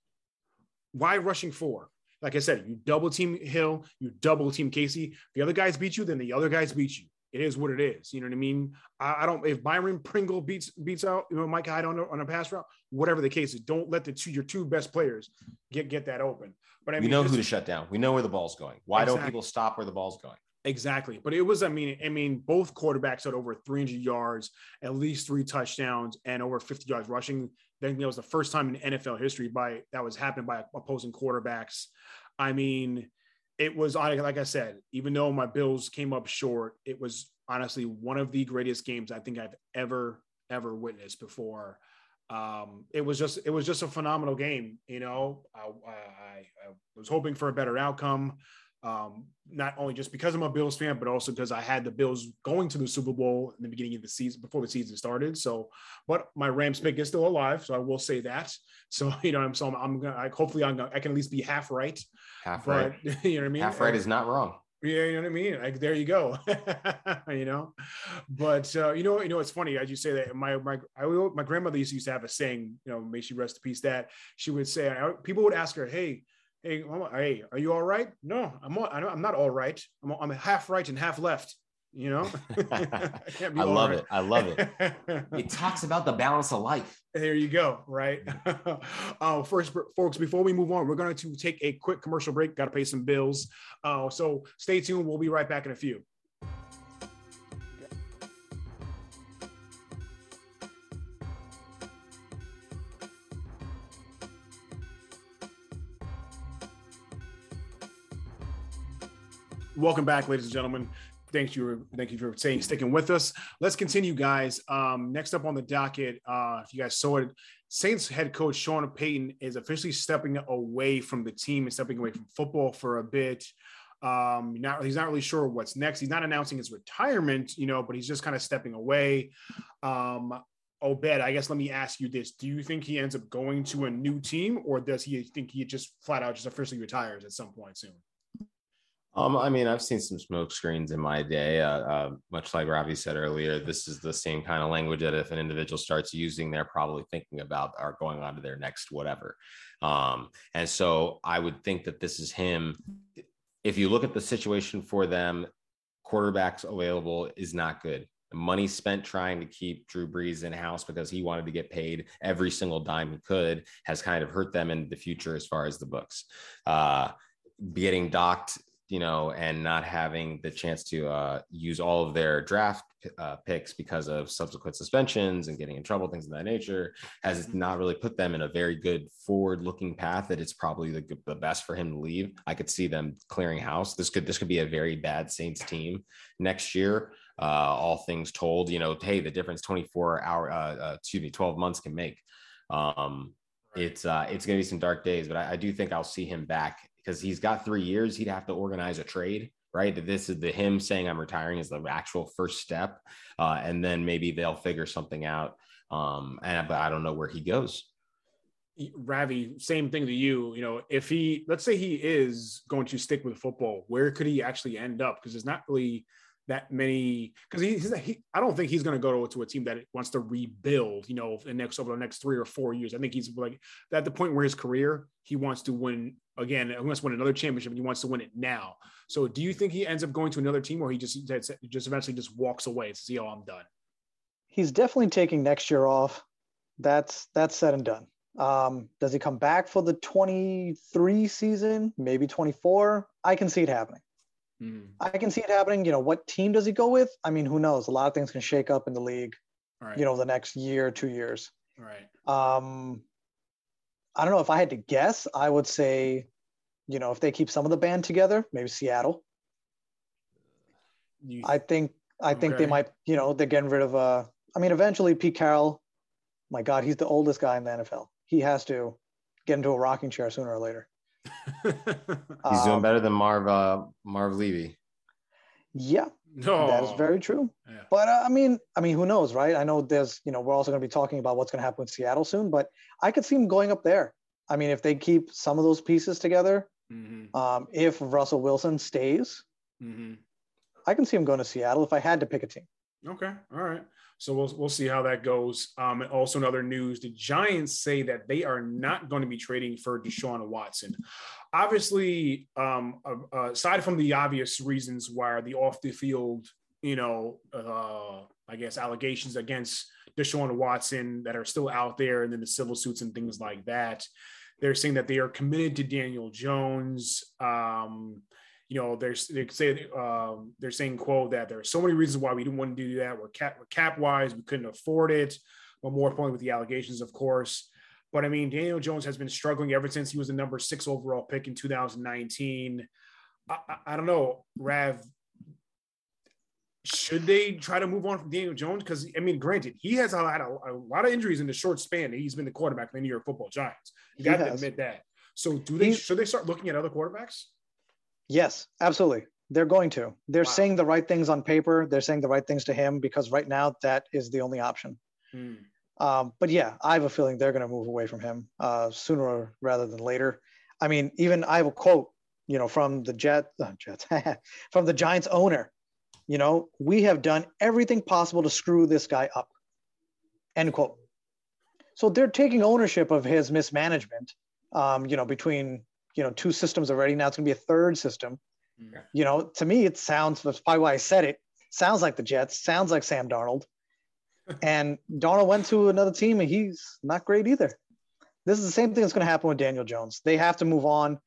Why rushing four? Like I said, you double team Hill, you double team Casey. the other guys beat you, then the other guys beat you. It is what it is. You know what I mean? I, I don't. If Byron Pringle beats beats out you know Micah Hyde on a, on a pass route, whatever the case is, don't let the two your two best players get get that open. But I mean, we know who to shut down. We know where the ball's going. Why exactly. don't people stop where the ball's going? Exactly. But it was, I mean, I mean, both quarterbacks had over 300 yards, at least three touchdowns, and over 50 yards rushing. Then it was the first time in NFL history by that was happening by opposing quarterbacks. I mean, it was like I said, even though my Bills came up short, it was honestly one of the greatest games I think I've ever ever witnessed before. Um, it was just it was just a phenomenal game. You know, I, I, I was hoping for a better outcome. Um, not only just because I'm a Bills fan, but also because I had the Bills going to the Super Bowl in the beginning of the season before the season started. So, but my Rams pick is still alive, so I will say that. So you know, I'm so I'm, I'm gonna I, hopefully I'm gonna, I can at least be half right. Half but, right. You know what I mean? Half right is not wrong. Yeah, you know what I mean. Like there you go. you know, but uh, you know, you know, it's funny as you say that. My my I, my grandmother used to have a saying. You know, may she rest in peace. That she would say, people would ask her, "Hey, hey, mama, hey, are you all right?" No, I'm all, I'm not all right. I'm I'm half right and half left you know? I, I love right. it. I love it. It talks about the balance of life. There you go right? Uh, first folks before we move on we're going to take a quick commercial break. Got to pay some bills. Uh, so stay tuned. We'll be right back in a few Welcome back, ladies and gentlemen. Thank you thank you for saying sticking with us. Let's continue guys. Um, next up on the docket uh, if you guys saw it saints head coach sean payton is officially stepping away from the team and stepping away from football for a bit. Um, not he's not really sure what's next. He's not announcing his retirement you know but he's just kind of stepping away. Um, Obed, I guess let me ask you this. Do you think he ends up going to a new team or does he think he just flat out just officially retires at some point soon? Um, I mean, I've seen some smoke screens in my day. Uh, uh, much like Ravi said earlier, this is the same kind of language that if an individual starts using, they're probably thinking about are going on to their next whatever. Um, and so I would think that this is him. If you look at the situation for them, quarterbacks available is not good. The money spent trying to keep Drew Brees in house because he wanted to get paid every single dime he could has kind of hurt them in the future as far as the books. Uh, getting docked you know, and not having the chance to uh, use all of their draft uh, picks because of subsequent suspensions and getting in trouble, things of that nature, has mm-hmm. not really put them in a very good forward-looking path. That it's probably the, the best for him to leave. I could see them clearing house. This could this could be a very bad Saints team next year. Uh, all things told, you know, hey, the difference 24 hour, uh, uh, excuse me, 12 months can make. Um, it's uh, it's going to be some dark days, but I, I, do think I'll see him back because he's got three years. He'd have to organize a trade, right? This is the him saying I'm retiring is the actual first step, uh, and then maybe they'll figure something out. Um, and but I don't know where he goes. Ravi, same thing to you. You know, if he, let's say he is going to stick with football, where could he actually end up? Because it's not really that many because he's he, I don't think he's going to go to, a team that wants to rebuild. You know, the next over the next three or four years. I think he's like at the point where his career he wants to win again. He wants to win another championship. and He wants to win it now. So, do you think he ends up going to another team, or he just just eventually just walks away and says, oh, I'm done? He's definitely taking next year off. That's that's said and done. Um, does he come back for the 23 season? Maybe 24. I can see it happening. Mm. I can see it happening. You know, what team does he go with? I mean, who knows? A lot of things can shake up in the league. Right. You know, the next year, two years. Right. Um, I don't know if I had to guess. I would say, you know, if they keep some of the band together, maybe Seattle. You, I think I okay. think they might. You know, they're getting rid of. Uh, I mean, eventually Pete Carroll. My God, he's the oldest guy in the NFL. He has to get into a rocking chair sooner or later. He's doing better than Marv uh, Marv Levy. Yeah, no. that is very true. Yeah. But uh, I mean, I mean, who knows, right? I know there's, you know, we're also going to be talking about what's going to happen with Seattle soon, but I could see him going up there. I mean, if they keep some of those pieces together, mm-hmm. um, if Russell Wilson stays, mm-hmm. I can see him going to Seattle if I had to pick a team. Okay, all right. So we'll we'll see how that goes. Um, and also in other news, the Giants say that they are not going to be trading for Deshaun Watson. Obviously, um, uh, aside from the obvious reasons why the off the field, you know, uh, I guess allegations against Deshaun Watson that are still out there, and then the civil suits and things like that. They're saying that they are committed to Daniel Jones. Um, you know, there's they say um, they're saying quote that there are so many reasons why we didn't want to do that. We're cap, we're cap wise, we couldn't afford it. But more importantly, with the allegations, of course. But I mean, Daniel Jones has been struggling ever since he was the number six overall pick in 2019. I, I, I don't know, Rav. Should they try to move on from Daniel Jones? Because I mean, granted, he has had a, a, lot of injuries in the short span. He's been the quarterback of the New York Football Giants. You got to admit that. So, do they? He's, should they start looking at other quarterbacks? Yes, absolutely. They're going to. They're wow. saying the right things on paper. They're saying the right things to him because right now that is the only option. Hmm. Um, but yeah, I have a feeling they're going to move away from him uh, sooner rather than later. I mean, even I have a quote you know, from the Jet, uh, Jets, from the Giants owner. You know, we have done everything possible to screw this guy up. End quote. So they're taking ownership of his mismanagement. Um, you know, between you know two systems already. Now it's going to be a third system. Yeah. You know, to me, it sounds. That's probably why I said it. Sounds like the Jets. Sounds like Sam Darnold. and Darnold went to another team, and he's not great either. This is the same thing that's going to happen with Daniel Jones. They have to move on.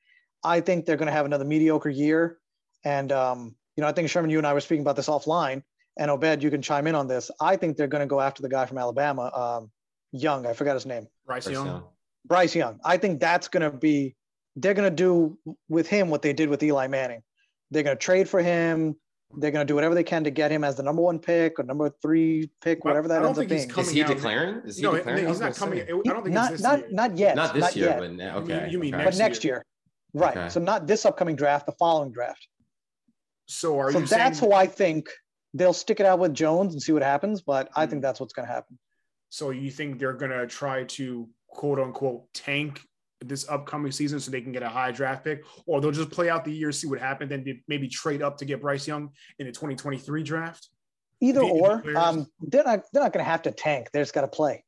I think they're going to have another mediocre year. And, um, you know, I think Sherman, you and I were speaking about this offline. And Obed, you can chime in on this. I think they're going to go after the guy from Alabama, um, Young. I forgot his name. Bryce, Bryce Young. Young. Bryce Young. I think that's going to be, they're going to do with him what they did with Eli Manning. They're going to trade for him. They're going to do whatever they can to get him as the number one pick or number three pick, whatever that ends up being. Is he declaring? Is he no, declaring? he's not coming. I don't think not, not, year. not yet. Not this not year, yet. but now, okay. You mean, okay. but next year? year. Right. Okay. So not this upcoming draft, the following draft. So are so you? So that's saying... who I think they'll stick it out with Jones and see what happens. But I think hmm. that's what's going to happen. So you think they're going to try to quote unquote tank this upcoming season so they can get a high draft pick, or they'll just play out the year, see what happens, then maybe trade up to get Bryce Young in the 2023 draft? Either or, um, they're not they're not going to have to tank. They're just got to play.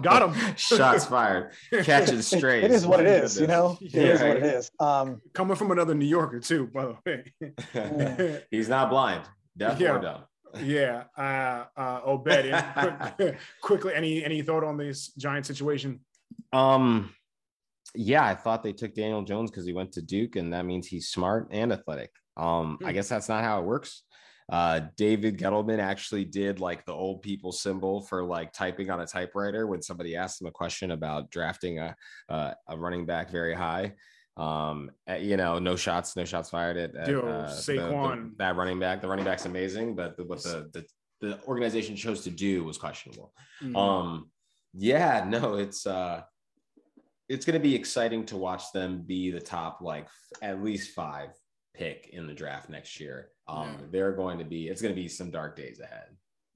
Got him. Shots fired. Catching straight. It is what it is. You know, it yeah, is what it is. Um, Coming from another New Yorker too, by the way. He's not blind. Deaf yeah. or dumb. Yeah. Uh, uh, Obed, quickly, any any thought on this giant situation? Um, yeah, I thought they took Daniel Jones because he went to Duke, and that means he's smart and athletic. Um, I hmm. guess that's not how it works. Uh, David Gettleman actually did like the old people symbol for like typing on a typewriter when somebody asked him a question about drafting a uh, a running back very high. Um, you know, no shots, no shots fired at, at uh, Saquon. The, the, that running back. The running back's amazing, but the, what the, the the organization chose to do was questionable. Mm. Um, yeah, no, it's uh, it's going to be exciting to watch them be the top like at least five pick in the draft next year. Um, yeah. They're going to be, it's going to be some dark days ahead.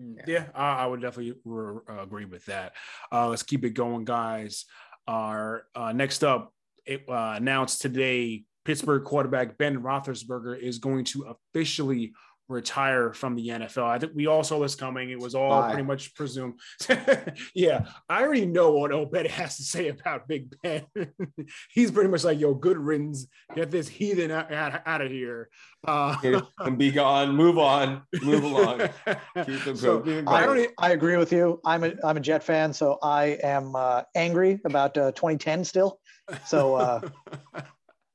Mm, yeah, yeah I, I, would definitely re- uh, agree with that. Uh, let's keep it going, guys. Our uh, next up, it uh, announced today Pittsburgh quarterback Ben Roethlisberger is going to officially retire from the NFL. I think we all saw this coming. It was all Bye. pretty much presumed. yeah, I already know what Obed has to say about Big Ben. He's pretty much like, yo, good riddance. Get this heathen out, out, out of here. Uh, and be gone. Move on. Move along. so, I, I, agree with you. I'm a, I'm a Jet fan, so I am uh, angry about uh, 2010 still. So uh,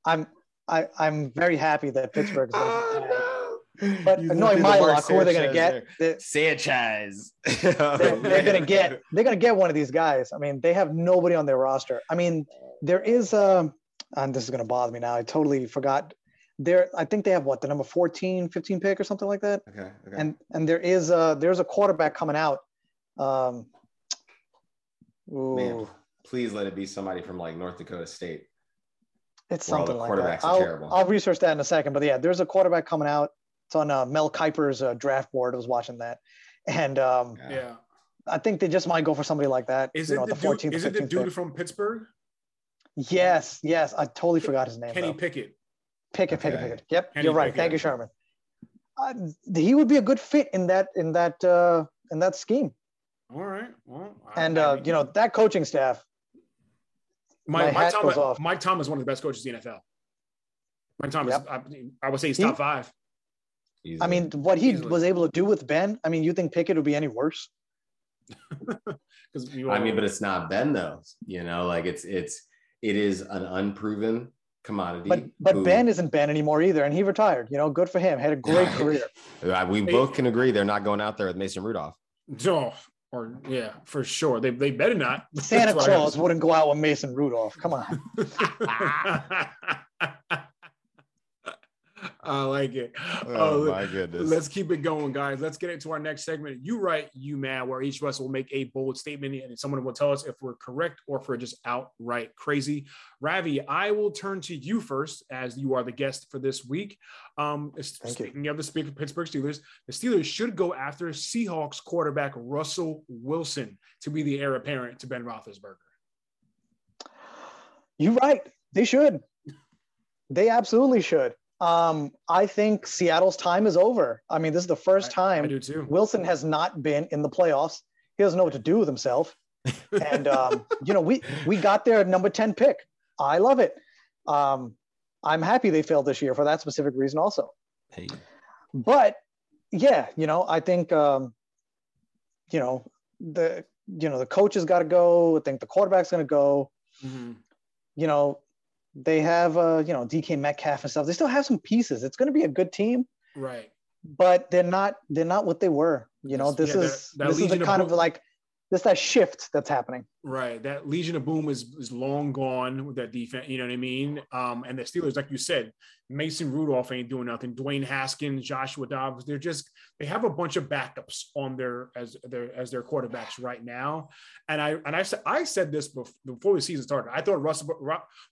I'm I, I'm very happy that Pittsburgh is but knowing my luck, who are they going to get? The, Sanchez. they're, they're going to get. They're going to get one of these guys. I mean, they have nobody on their roster. I mean, there is a. Um, and this is going to bother me now. I totally forgot. There, I think they have what the number 14, 15 pick or something like that. Okay. okay. And and there is a there's a quarterback coming out. Um, Man, please let it be somebody from like North Dakota State. It's something like that. I'll, I'll, research that in a second. But yeah, there's a quarterback coming out. It's on uh, Mel Kiper's uh, draft board. I was watching that, and um, yeah, I think they just might go for somebody like that. Is it know, the, the 14th, Is it the dude pick. from Pittsburgh? Yes, yes. I totally forgot his name. Kenny though. Pickett. Pickett, okay. Pickett, Pickett. Yep, Kenny you're right. Pickett. Thank you, Sherman. Uh, he would be a good fit in that in that uh, in that scheme. All right. Well, and I, uh, you know that coaching staff. Mike, Mike Thomas, Mike Thomas is one of the best coaches in the NFL. Mike Thomas, yep. I, I, would say he's top five. Easily. I mean, what he Easily. was able to do with Ben, I mean, you think Pickett would be any worse? Because I mean, but it's not Ben though. You know, like it's it's it is an unproven commodity. But but who, Ben isn't Ben anymore either, and he retired. You know, good for him. Had a great career. we both can agree they're not going out there with Mason Rudolph. No, or yeah, for sure. They they better not. Santa Claus wouldn't go out with Mason Rudolph. Come on. I like it. Oh, uh, my goodness. Let's keep it going, guys. Let's get into our next segment. You right, you mad, where each of us will make a bold statement and someone will tell us if we're correct or if we're just outright crazy. Ravi, I will turn to you first as you are the guest for this week. Um, Thank speaking you. of the speaker Pittsburgh Steelers, the Steelers should go after Seahawks quarterback Russell Wilson to be the heir apparent to Ben Roethlisberger. You're right. They should. They absolutely should. Um, I think Seattle's time is over. I mean, this is the first time I, I do too. Wilson has not been in the playoffs. He doesn't know what to do with himself. and um, you know, we we got their number 10 pick. I love it. Um, I'm happy they failed this year for that specific reason also. Hey. But yeah, you know, I think um, you know, the you know, the coach has got to go. I think the quarterback's gonna go. Mm-hmm. You know, they have uh, you know, DK Metcalf and stuff. They still have some pieces. It's gonna be a good team. Right. But they're not they're not what they were. You know, this yeah, is that, that this is the kind of like this that shift that's happening. Right. That Legion of Boom is is long gone with that defense. You know what I mean? Um, and the Steelers, like you said, Mason Rudolph ain't doing nothing. Dwayne Haskins, Joshua Dobbs, they're just they have a bunch of backups on their as their as their quarterbacks right now. And I and I said I said this before the season started. I thought Russell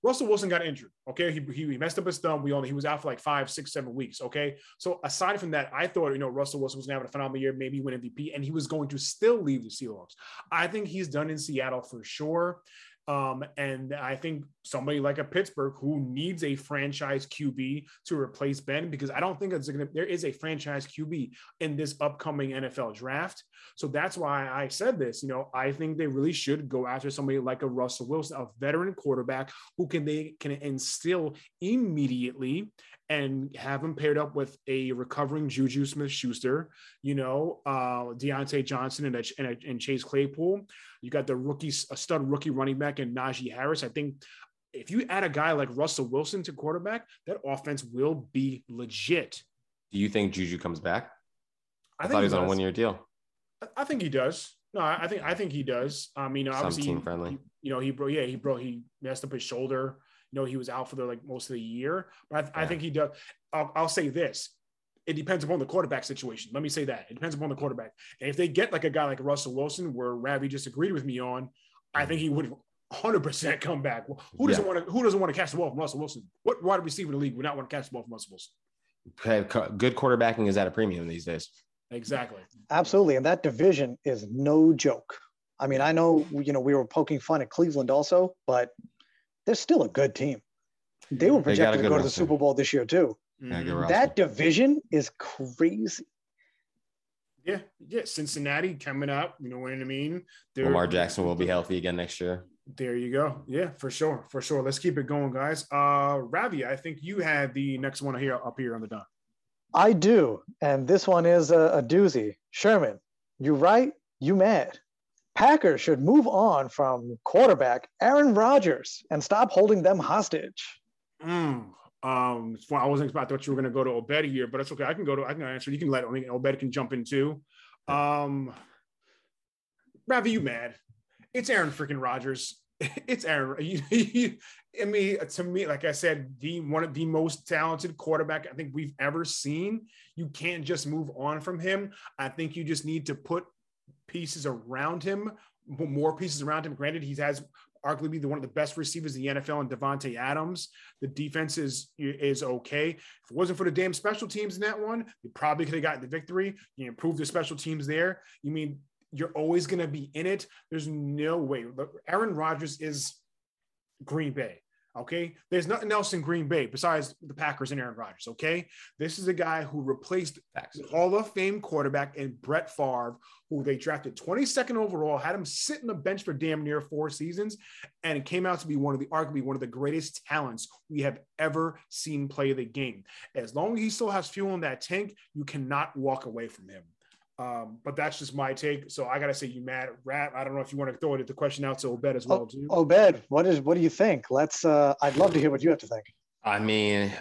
Russell Wilson got injured. Okay, he, he messed up his thumb. We only he was out for like five, six, seven weeks. Okay, so aside from that, I thought you know Russell Wilson was to have a phenomenal year, maybe win MVP, and he was going to still leave the Seahawks. I think he's done in Seattle for sure. Um, and I think somebody like a Pittsburgh who needs a franchise QB to replace Ben, because I don't think it's gonna, there is a franchise QB in this upcoming NFL draft. So that's why I said this. You know, I think they really should go after somebody like a Russell Wilson, a veteran quarterback who can they can instill immediately and have him paired up with a recovering Juju Smith Schuster, you know, uh, Diontae Johnson and, and, and Chase Claypool. You got the rookie, a stud rookie running back and Najee Harris. I think if you add a guy like Russell Wilson to quarterback, that offense will be legit. Do you think Juju comes back? I, I thought he was on a one year deal. I think he does. No, I think I think he does. I mean, obviously, team friendly. He, you know, he broke. Yeah, he broke. He messed up his shoulder. You know, he was out for the like most of the year. But I, yeah. I think he does. I'll, I'll say this: it depends upon the quarterback situation. Let me say that it depends upon the quarterback. And if they get like a guy like Russell Wilson, where Ravi just agreed with me on, I think he would 100 percent come back. Who doesn't yeah. want to? Who doesn't want to catch the ball from Russell Wilson? What wide receiver in the league would not want to catch the ball from Russell Wilson? Okay, good quarterbacking is at a premium these days. Exactly. Absolutely, and that division is no joke. I mean, I know you know we were poking fun at Cleveland also, but they're still a good team. They were projected they to go roster. to the Super Bowl this year too. Mm-hmm. That division is crazy. Yeah, yeah. Cincinnati coming up. You know what I mean? They're, Lamar Jackson will be healthy again next year. There you go. Yeah, for sure, for sure. Let's keep it going, guys. Uh, Ravi, I think you had the next one here up here on the dot. I do, and this one is a, a doozy. Sherman, you right? You mad? Packers should move on from quarterback Aaron Rodgers and stop holding them hostage. Mm, um, I wasn't expecting thought you were going to go to Obed here, but it's okay. I can go to. I can answer. You can let. I mean, Obed can jump in too. Um, you mad? It's Aaron freaking Rodgers. It's Aaron. I mean, to me, like I said, the one of the most talented quarterback I think we've ever seen. You can't just move on from him. I think you just need to put pieces around him, more pieces around him. Granted, he has arguably one of the best receivers in the NFL and Davante Adams. The defense is is okay. If it wasn't for the damn special teams in that one, you probably could have gotten the victory. You improved the special teams there. You mean you're always going to be in it? There's no way. Aaron Rodgers is Green Bay. Okay. There's nothing else in Green Bay besides the Packers and Aaron Rodgers. Okay. This is a guy who replaced the Hall of Fame quarterback and Brett Favre, who they drafted 22nd overall, had him sit on the bench for damn near four seasons, and it came out to be one of the arguably one of the greatest talents we have ever seen play the game. As long as he still has fuel in that tank, you cannot walk away from him. Um, but that's just my take. So I gotta say, you mad rat. I don't know if you want to throw it at the question out to Obed as well too. Obed, what is what do you think? Let's. uh I'd love to hear what you have to think. I mean,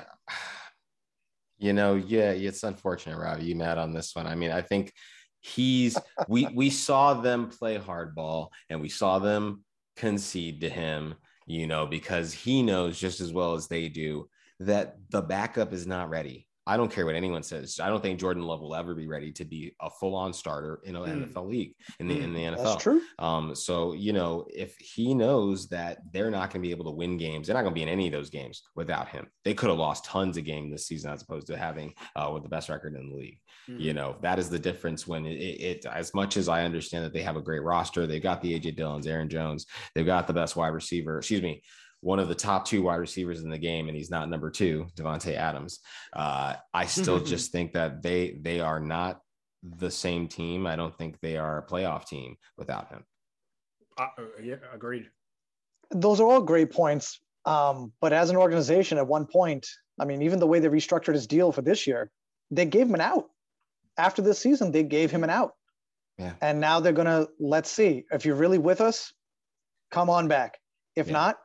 you know, yeah, it's unfortunate, Ravi. You mad on this one? I mean, I think he's we we saw them play hardball and we saw them concede to him. You know, because he knows just as well as they do that the backup is not ready I don't care what anyone says. I don't think Jordan Love will ever be ready to be a full-on starter in an mm. NFL league in the mm. in the NFL. That's true. Um, so you know, if he knows that they're not going to be able to win games, they're not going to be in any of those games without him. They could have lost tons of games this season as opposed to having uh, with the best record in the league. Mm. You know, that is the difference. When it, it, it, as much as I understand that they have a great roster, they've got the AJ Dillons, Aaron Jones, they've got the best wide receiver. Excuse me one of the top two wide receivers in the game, and he's not number two, Davante Adams. Uh, I still just think that they they are not the same team. I don't think they are a playoff team without him. Uh, yeah, agreed. Those are all great points. Um, but as an organization, at one point, I mean, even the way they restructured his deal for this year, they gave him an out. After this season, they gave him an out. Yeah. And now they're gonna let's see if you're really with us, come on back. If yeah. not,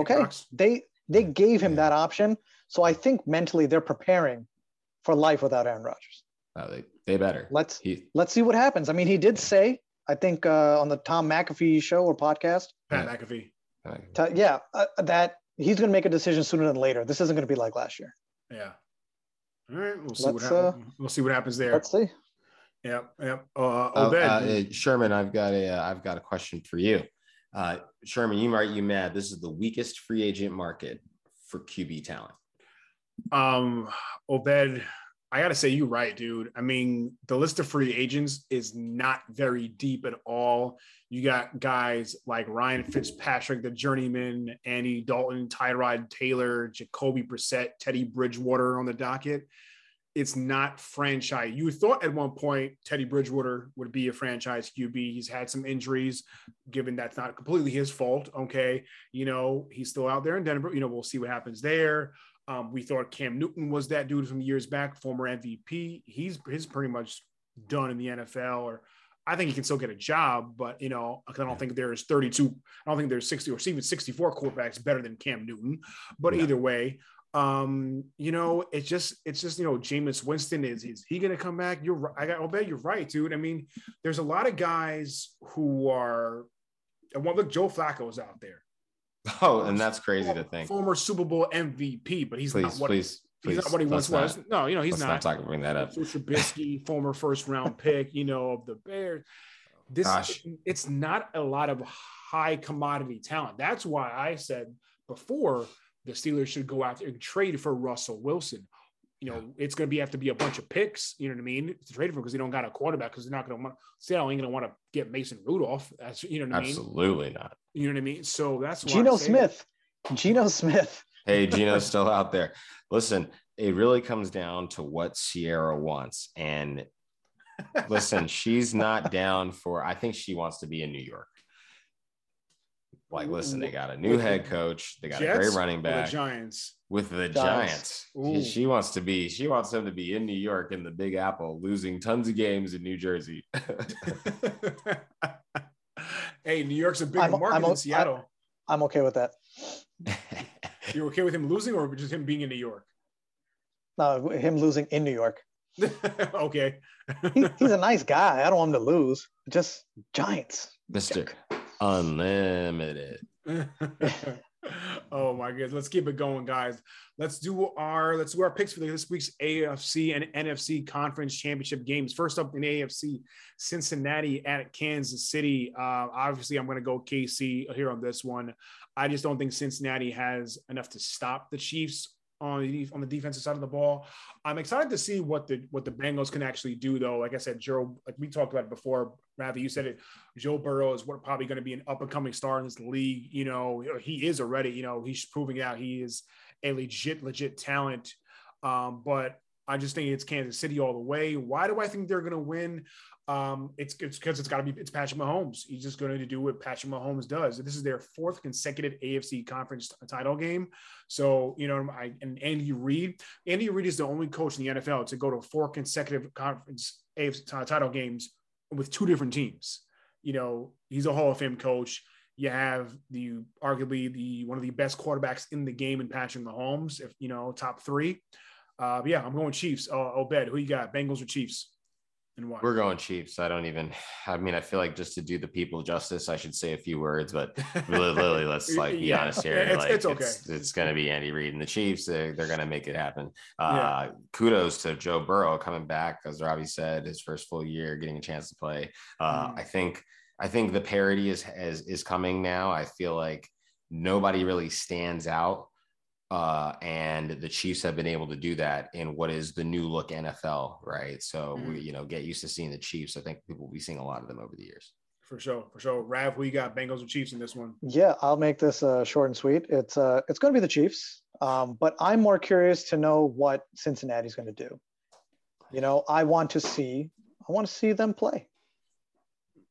okay. They they gave him that option. So I think mentally they're preparing for life without Aaron Rodgers. Oh, they, they better. Let's he, let's see what happens. I mean, he did say, I think uh, on the Tom McAfee show or podcast, Pat yeah. McAfee, t- yeah, uh, that he's going to make a decision sooner than later. This isn't going to be like last year. Yeah. All right, we'll see let's, what happens. Uh, we'll see what happens there. Let's see. Yep. Yep. Uh, Obed. Uh, Sherman, I've got a uh, I've got a question for you. Uh, Sherman, you might you mad. This is the weakest free agent market for QB talent. Um, Obed, I gotta say you're right, dude. I mean, the list of free agents is not very deep at all. You got guys like Ryan Fitzpatrick, the journeyman, Andy Dalton, Tyrod Taylor, Jacoby Brissett, Teddy Bridgewater on the docket it's not franchise. You thought at one point Teddy Bridgewater would be a franchise QB. He's had some injuries, given that's not completely his fault. Okay. You know, he's still out there in Denver. You know, we'll see what happens there. Um, we thought Cam Newton was that dude from years back, former MVP. He's he's pretty much done in the NFL, or I think he can still get a job, but you know, I don't think there's 32, I don't think there's 60 or even 64 quarterbacks better than Cam Newton. But yeah. either way, um, you know, it's just it's just you know, Jameis Winston is is he gonna come back? You're I got. Obed you're right, dude. I mean, there's a lot of guys who are. And one look, Joe Flacco's out there. Oh, and that's crazy former, to think. Former Super Bowl MVP, but he's please, not what please, he's not what he once was. No, you know, he's not. not talking bring that up. Trubisky, former first round pick, you know, of the Bears. This Gosh. it's not a lot of high commodity talent. That's why I said before the Steelers should go out and trade for Russell Wilson. You know, it's going to be have to be a bunch of picks. You know what I mean? To trade for because they don't got a quarterback because they're not going to want. Seattle ain't going to want to get Mason Rudolph. That's you know what I mean? Absolutely not. You know what I mean? So that's Geno Smith. Geno Smith. Hey, Geno's still out there. Listen, it really comes down to what Ciara wants, and listen, she's not down for. I think she wants to be in New York. Like, listen, they got a new head coach. They got Jets a great running back. The Giants. With the Giants. Giants. She wants to be, she wants them to be in New York in the Big Apple, losing tons of games in New Jersey. hey, New York's a big I'm, market I'm, than Seattle. I'm okay with that. You're okay with him losing or just him being in New York? No, him losing in New York. okay. he, he's a nice guy. I don't want him to lose. Just Giants. Mister. Unlimited. oh my goodness. Let's keep it going, guys. Let's do our let's do our picks for this week's AFC and NFC conference championship games. First up in AFC, Cincinnati at Kansas City. Uh, obviously, I'm going to go KC here on this one. I just don't think Cincinnati has enough to stop the Chiefs on the on the defensive side of the ball. I'm excited to see what the what the Bengals can actually do, though. Like I said, Joe, like we talked about before. Ravi, you said it. Joe Burrow is what probably going to be an up and coming star in this league. You know, he is already. You know, he's proving out he is a legit legit talent. Um, but I just think it's Kansas City all the way. Why do I think they're going to win? Um, it's because it's got to be it's Patrick Mahomes. He's just going to do what Patrick Mahomes does. This is their fourth consecutive AFC conference title game. So you know, I and Andy Reid. Andy Reid is the only coach in the NFL to go to four consecutive conference AFC title games with two different teams. You know, he's a Hall of Fame coach. You have the arguably the one of the best quarterbacks in the game in Patrick Mahomes. If you know, top three. Uh, yeah, I'm going Chiefs. Uh, Obed, who you got? Bengals or Chiefs? And why? We're going Chiefs. I don't even. I mean, I feel like just to do the people justice, I should say a few words. But really, let's like be yeah. honest here. It's, like, it's okay. It's, it's going to be Andy Reid and the Chiefs. They, are going to make it happen. Uh, yeah. Kudos to Joe Burrow coming back, as Ravi said, his first full year, getting a chance to play. Uh, mm. I think. I think the parity is, is is coming now. I feel like nobody really stands out uh, and the Chiefs have been able to do that in what is the new look NFL, right? So mm-hmm. we, you know, get used to seeing the Chiefs. I think people will be seeing a lot of them over the years. For sure, for sure. Rav, who you got? Bengals or Chiefs in this one? Yeah, I'll make this uh, short and sweet. It's uh, it's going to be the Chiefs, um, but I'm more curious to know what Cincinnati's going to do. You know, I want to see, I want to see them play.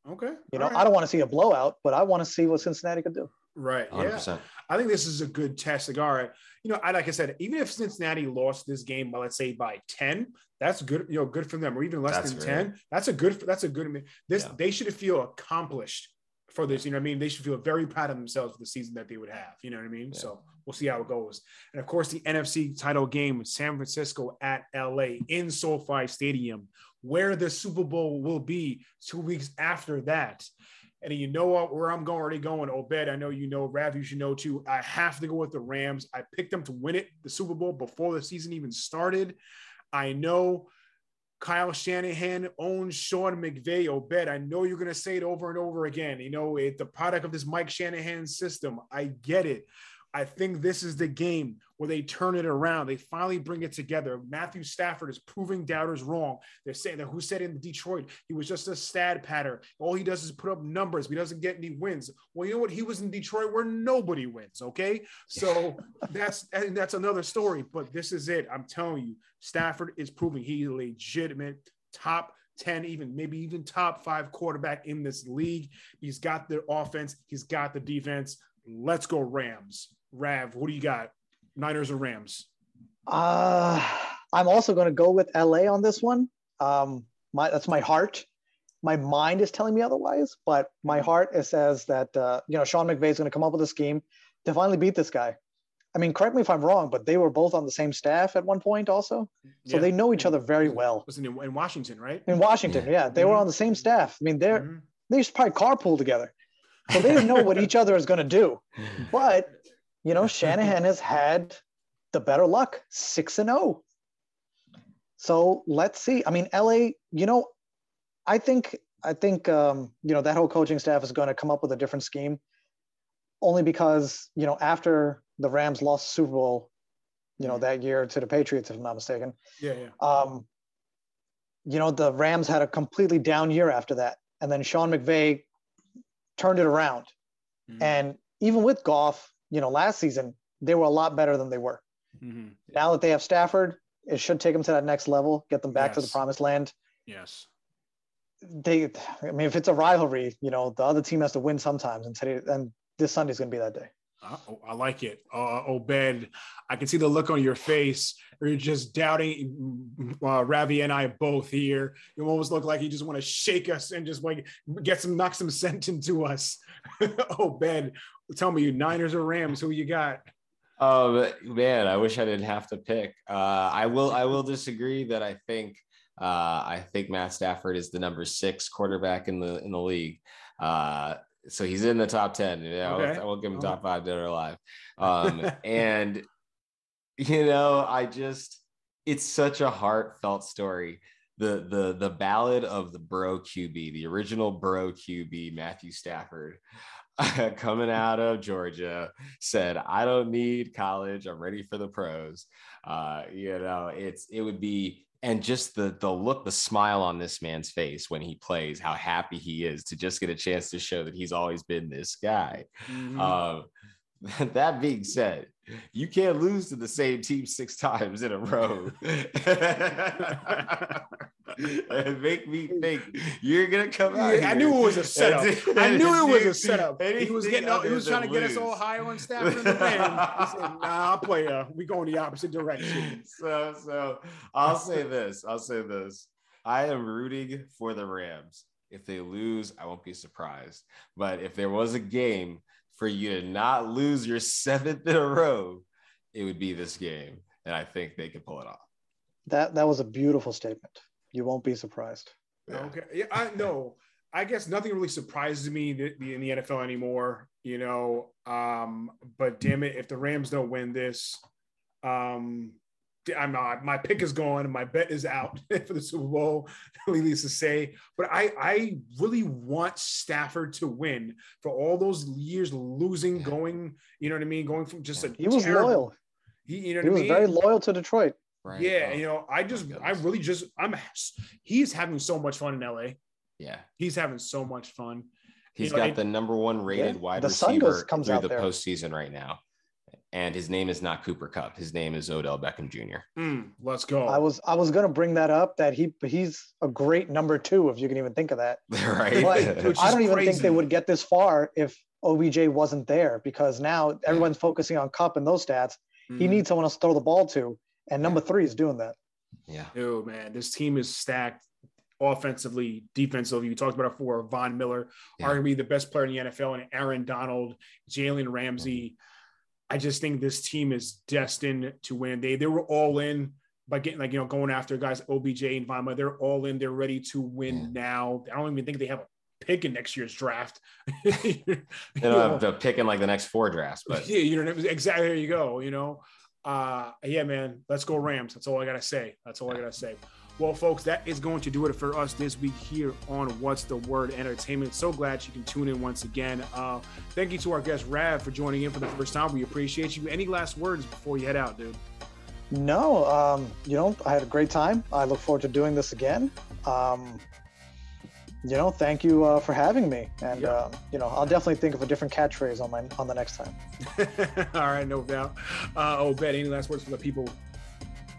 Okay. You know, right. I don't want to see a blowout, but I want to see what Cincinnati could do. Right. 100%. Yeah. I think this is a good test. Like, all right, you know, I like I said, even if Cincinnati lost this game by let's say by 10, that's good, you know, good for them, or even less that's than 10. That's a good that's a good this yeah. they should feel accomplished for this. You know what I mean? They should feel very proud of themselves for the season that they would have. You know what I mean? Yeah. So we'll see how it goes. And of course, the NFC title game, San Francisco at LA in SoFi Stadium, where the Super Bowl will be two weeks after that. And you know what? Where I'm going, already going. Obed, I know you know. Rav, you should know too. I have to go with the Rams. I picked them to win it, the Super Bowl, before the season even started. I know Kyle Shanahan owns Sean McVay. Obed, I know you're going to say it over and over again. You know, it's the product of this Mike Shanahan system. I get it. I think this is the game where they turn it around. They finally bring it together. Matthew Stafford is proving doubters wrong. They're saying that who said in Detroit he was just a stat patter. All he does is put up numbers. He doesn't get any wins. Well, you know what? He was in Detroit where nobody wins. Okay, so that's and that's another story. But this is it. I'm telling you, Stafford is proving he's a legitimate top 10, even maybe even top five quarterback in this league. He's got the offense, he's got the defense. Let's go Rams. Rav, what do you got? Niners or Rams? Uh, I'm also going to go with LA on this one. Um, my that's my heart. My mind is telling me otherwise, but my heart it says that uh, you know Sean McVay is going to come up with a scheme to finally beat this guy. I mean, correct me if I'm wrong, but they were both on the same staff at one point, also, so yeah. they know each other very well. Was in, in Washington, right? In Washington, yeah, they mm-hmm. were on the same staff. I mean, they're mm-hmm. they used to probably carpool together, so they know what each other is going to do. But you know, Shanahan has had the better luck, six and zero. Oh. So let's see. I mean, LA. You know, I think I think um, you know that whole coaching staff is going to come up with a different scheme, only because you know after the Rams lost Super Bowl, you know that year to the Patriots, if I'm not mistaken. Yeah, yeah. Um, you know the Rams had a completely down year after that, and then Sean McVay turned it around, mm-hmm. and even with Goff, you know, last season, they were a lot better than they were. Mm-hmm. Now that they have Stafford, it should take them to that next level, get them back yes. to the promised land. Yes. They, I mean, if it's a rivalry, you know, the other team has to win sometimes, and today, and this Sunday's going to be that day. Uh, I like it. Uh, Obed, I can see the look on your face. You're just doubting uh, Ravi and I both here. You almost look like you just want to shake us and just like get some, knock some sense into us. Obed, tell me, you Niners or Rams? Who you got? Oh man, I wish I didn't have to pick. Uh, I will. I will disagree that I think. Uh, I think Matt Stafford is the number six quarterback in the in the league. Uh, so he's in the top 10. Yeah, okay. I will give him top five dead or alive. Um, and, you know, I just, it's such a heartfelt story. The, the the ballad of the bro QB, the original bro QB, Matthew Stafford, coming out of Georgia, said, "I don't need college. I'm ready for the pros." Uh, you know, it's it would be and just the the look the smile on this man's face when he plays how happy he is to just get a chance to show that he's always been this guy mm-hmm. uh, that being said you can't lose to the same team six times in a row and make me think you're gonna come out. Yeah, I knew it was a setup. I knew it was a setup. He was getting, he was trying to get us all high on Stafford in the. He said, "Nah, player, uh, we go in the opposite direction." So, so I'll say this. I'll say this. I am rooting for the Rams. If they lose, I won't be surprised. But if there was a game for you to not lose your seventh in a row, it would be this game, and I think they could pull it off. That that was a beautiful statement. You won't be surprised. Yeah. Okay. Yeah, I know. I guess nothing really surprises me in the NFL anymore, you know. Um, but damn it, if the Rams don't win this, um, I'm not. My pick is gone, and my bet is out for the Super Bowl. Needless to say, but I I really want Stafford to win for all those years losing, going. You know what I mean? Going from just a he was terrible, loyal. He, you know he was mean? very loyal to Detroit. Right. Yeah, oh, you know, I just, I really just, I'm, he's having so much fun in LA. Yeah, he's having so much fun. He's you know, got the number one rated yeah, wide receiver comes through the there. postseason right now and his name is not Cooper Kupp. His name is Odell Beckham Jr. Mm, let's go. I was I was gonna bring that up that he he's a great number two if you can even think of that. right. I don't even crazy. think they would get this far if OBJ wasn't there because now everyone's yeah. focusing on Kupp and those stats. Mm. He hmm. needs someone else to throw the ball to, and number three is doing that. Yeah. Oh man, this team is stacked offensively, defensively. You talked about it before. Von Miller, yeah. arguably the best player in the NFL, and Aaron Donald, Jalen Ramsey. Mm-hmm I just think this team is destined to win. They they were all in by getting like you know going after guys OBJ and Vama. They're all in. They're ready to win now. I don't even think they have a pick in next year's draft. they don't have a pick in like the next four drafts, but yeah, you know exactly. There you go. You know, uh, yeah, man. Let's go Rams. That's all I gotta say. That's all I gotta say. Well, folks, that is going to do it for us this week here on What's the Word Entertainment. So glad you can tune in once again. Uh, thank you to our guest Rav for joining in for the first time. We appreciate you. Any last words before you head out, dude? No, um, you know, I had a great time. I look forward to doing this again. Um, you know, thank you uh, for having me, and yep. uh, you know, I'll definitely think of a different catchphrase on my on the next time. All right, no doubt. Uh, oh, Bet, any last words for the people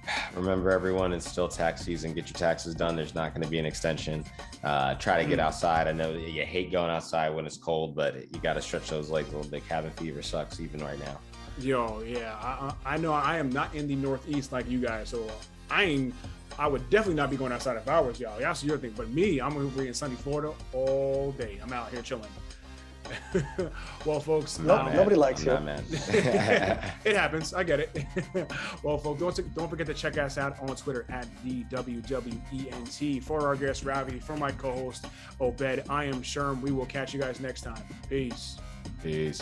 remember everyone it's still tax season get your taxes done there's not going to be an extension uh, try to get hmm. outside i know you hate going outside when it's cold but you got to stretch those legs a little bit cabin fever sucks even right now yo yeah I, I know i am not in the northeast like you guys so i ain't I would definitely not be going outside if I was y'all. see your thing. But me, I'm gonna be in sunny Florida all day. I'm out here chilling. well, folks, no, nobody likes you. it happens. I get it. well, folks, don't, don't forget to check us out on Twitter at the WWENT. For our guest Ravi, for my co-host Obed, I am Sherm. We will catch you guys next time. Peace. Peace.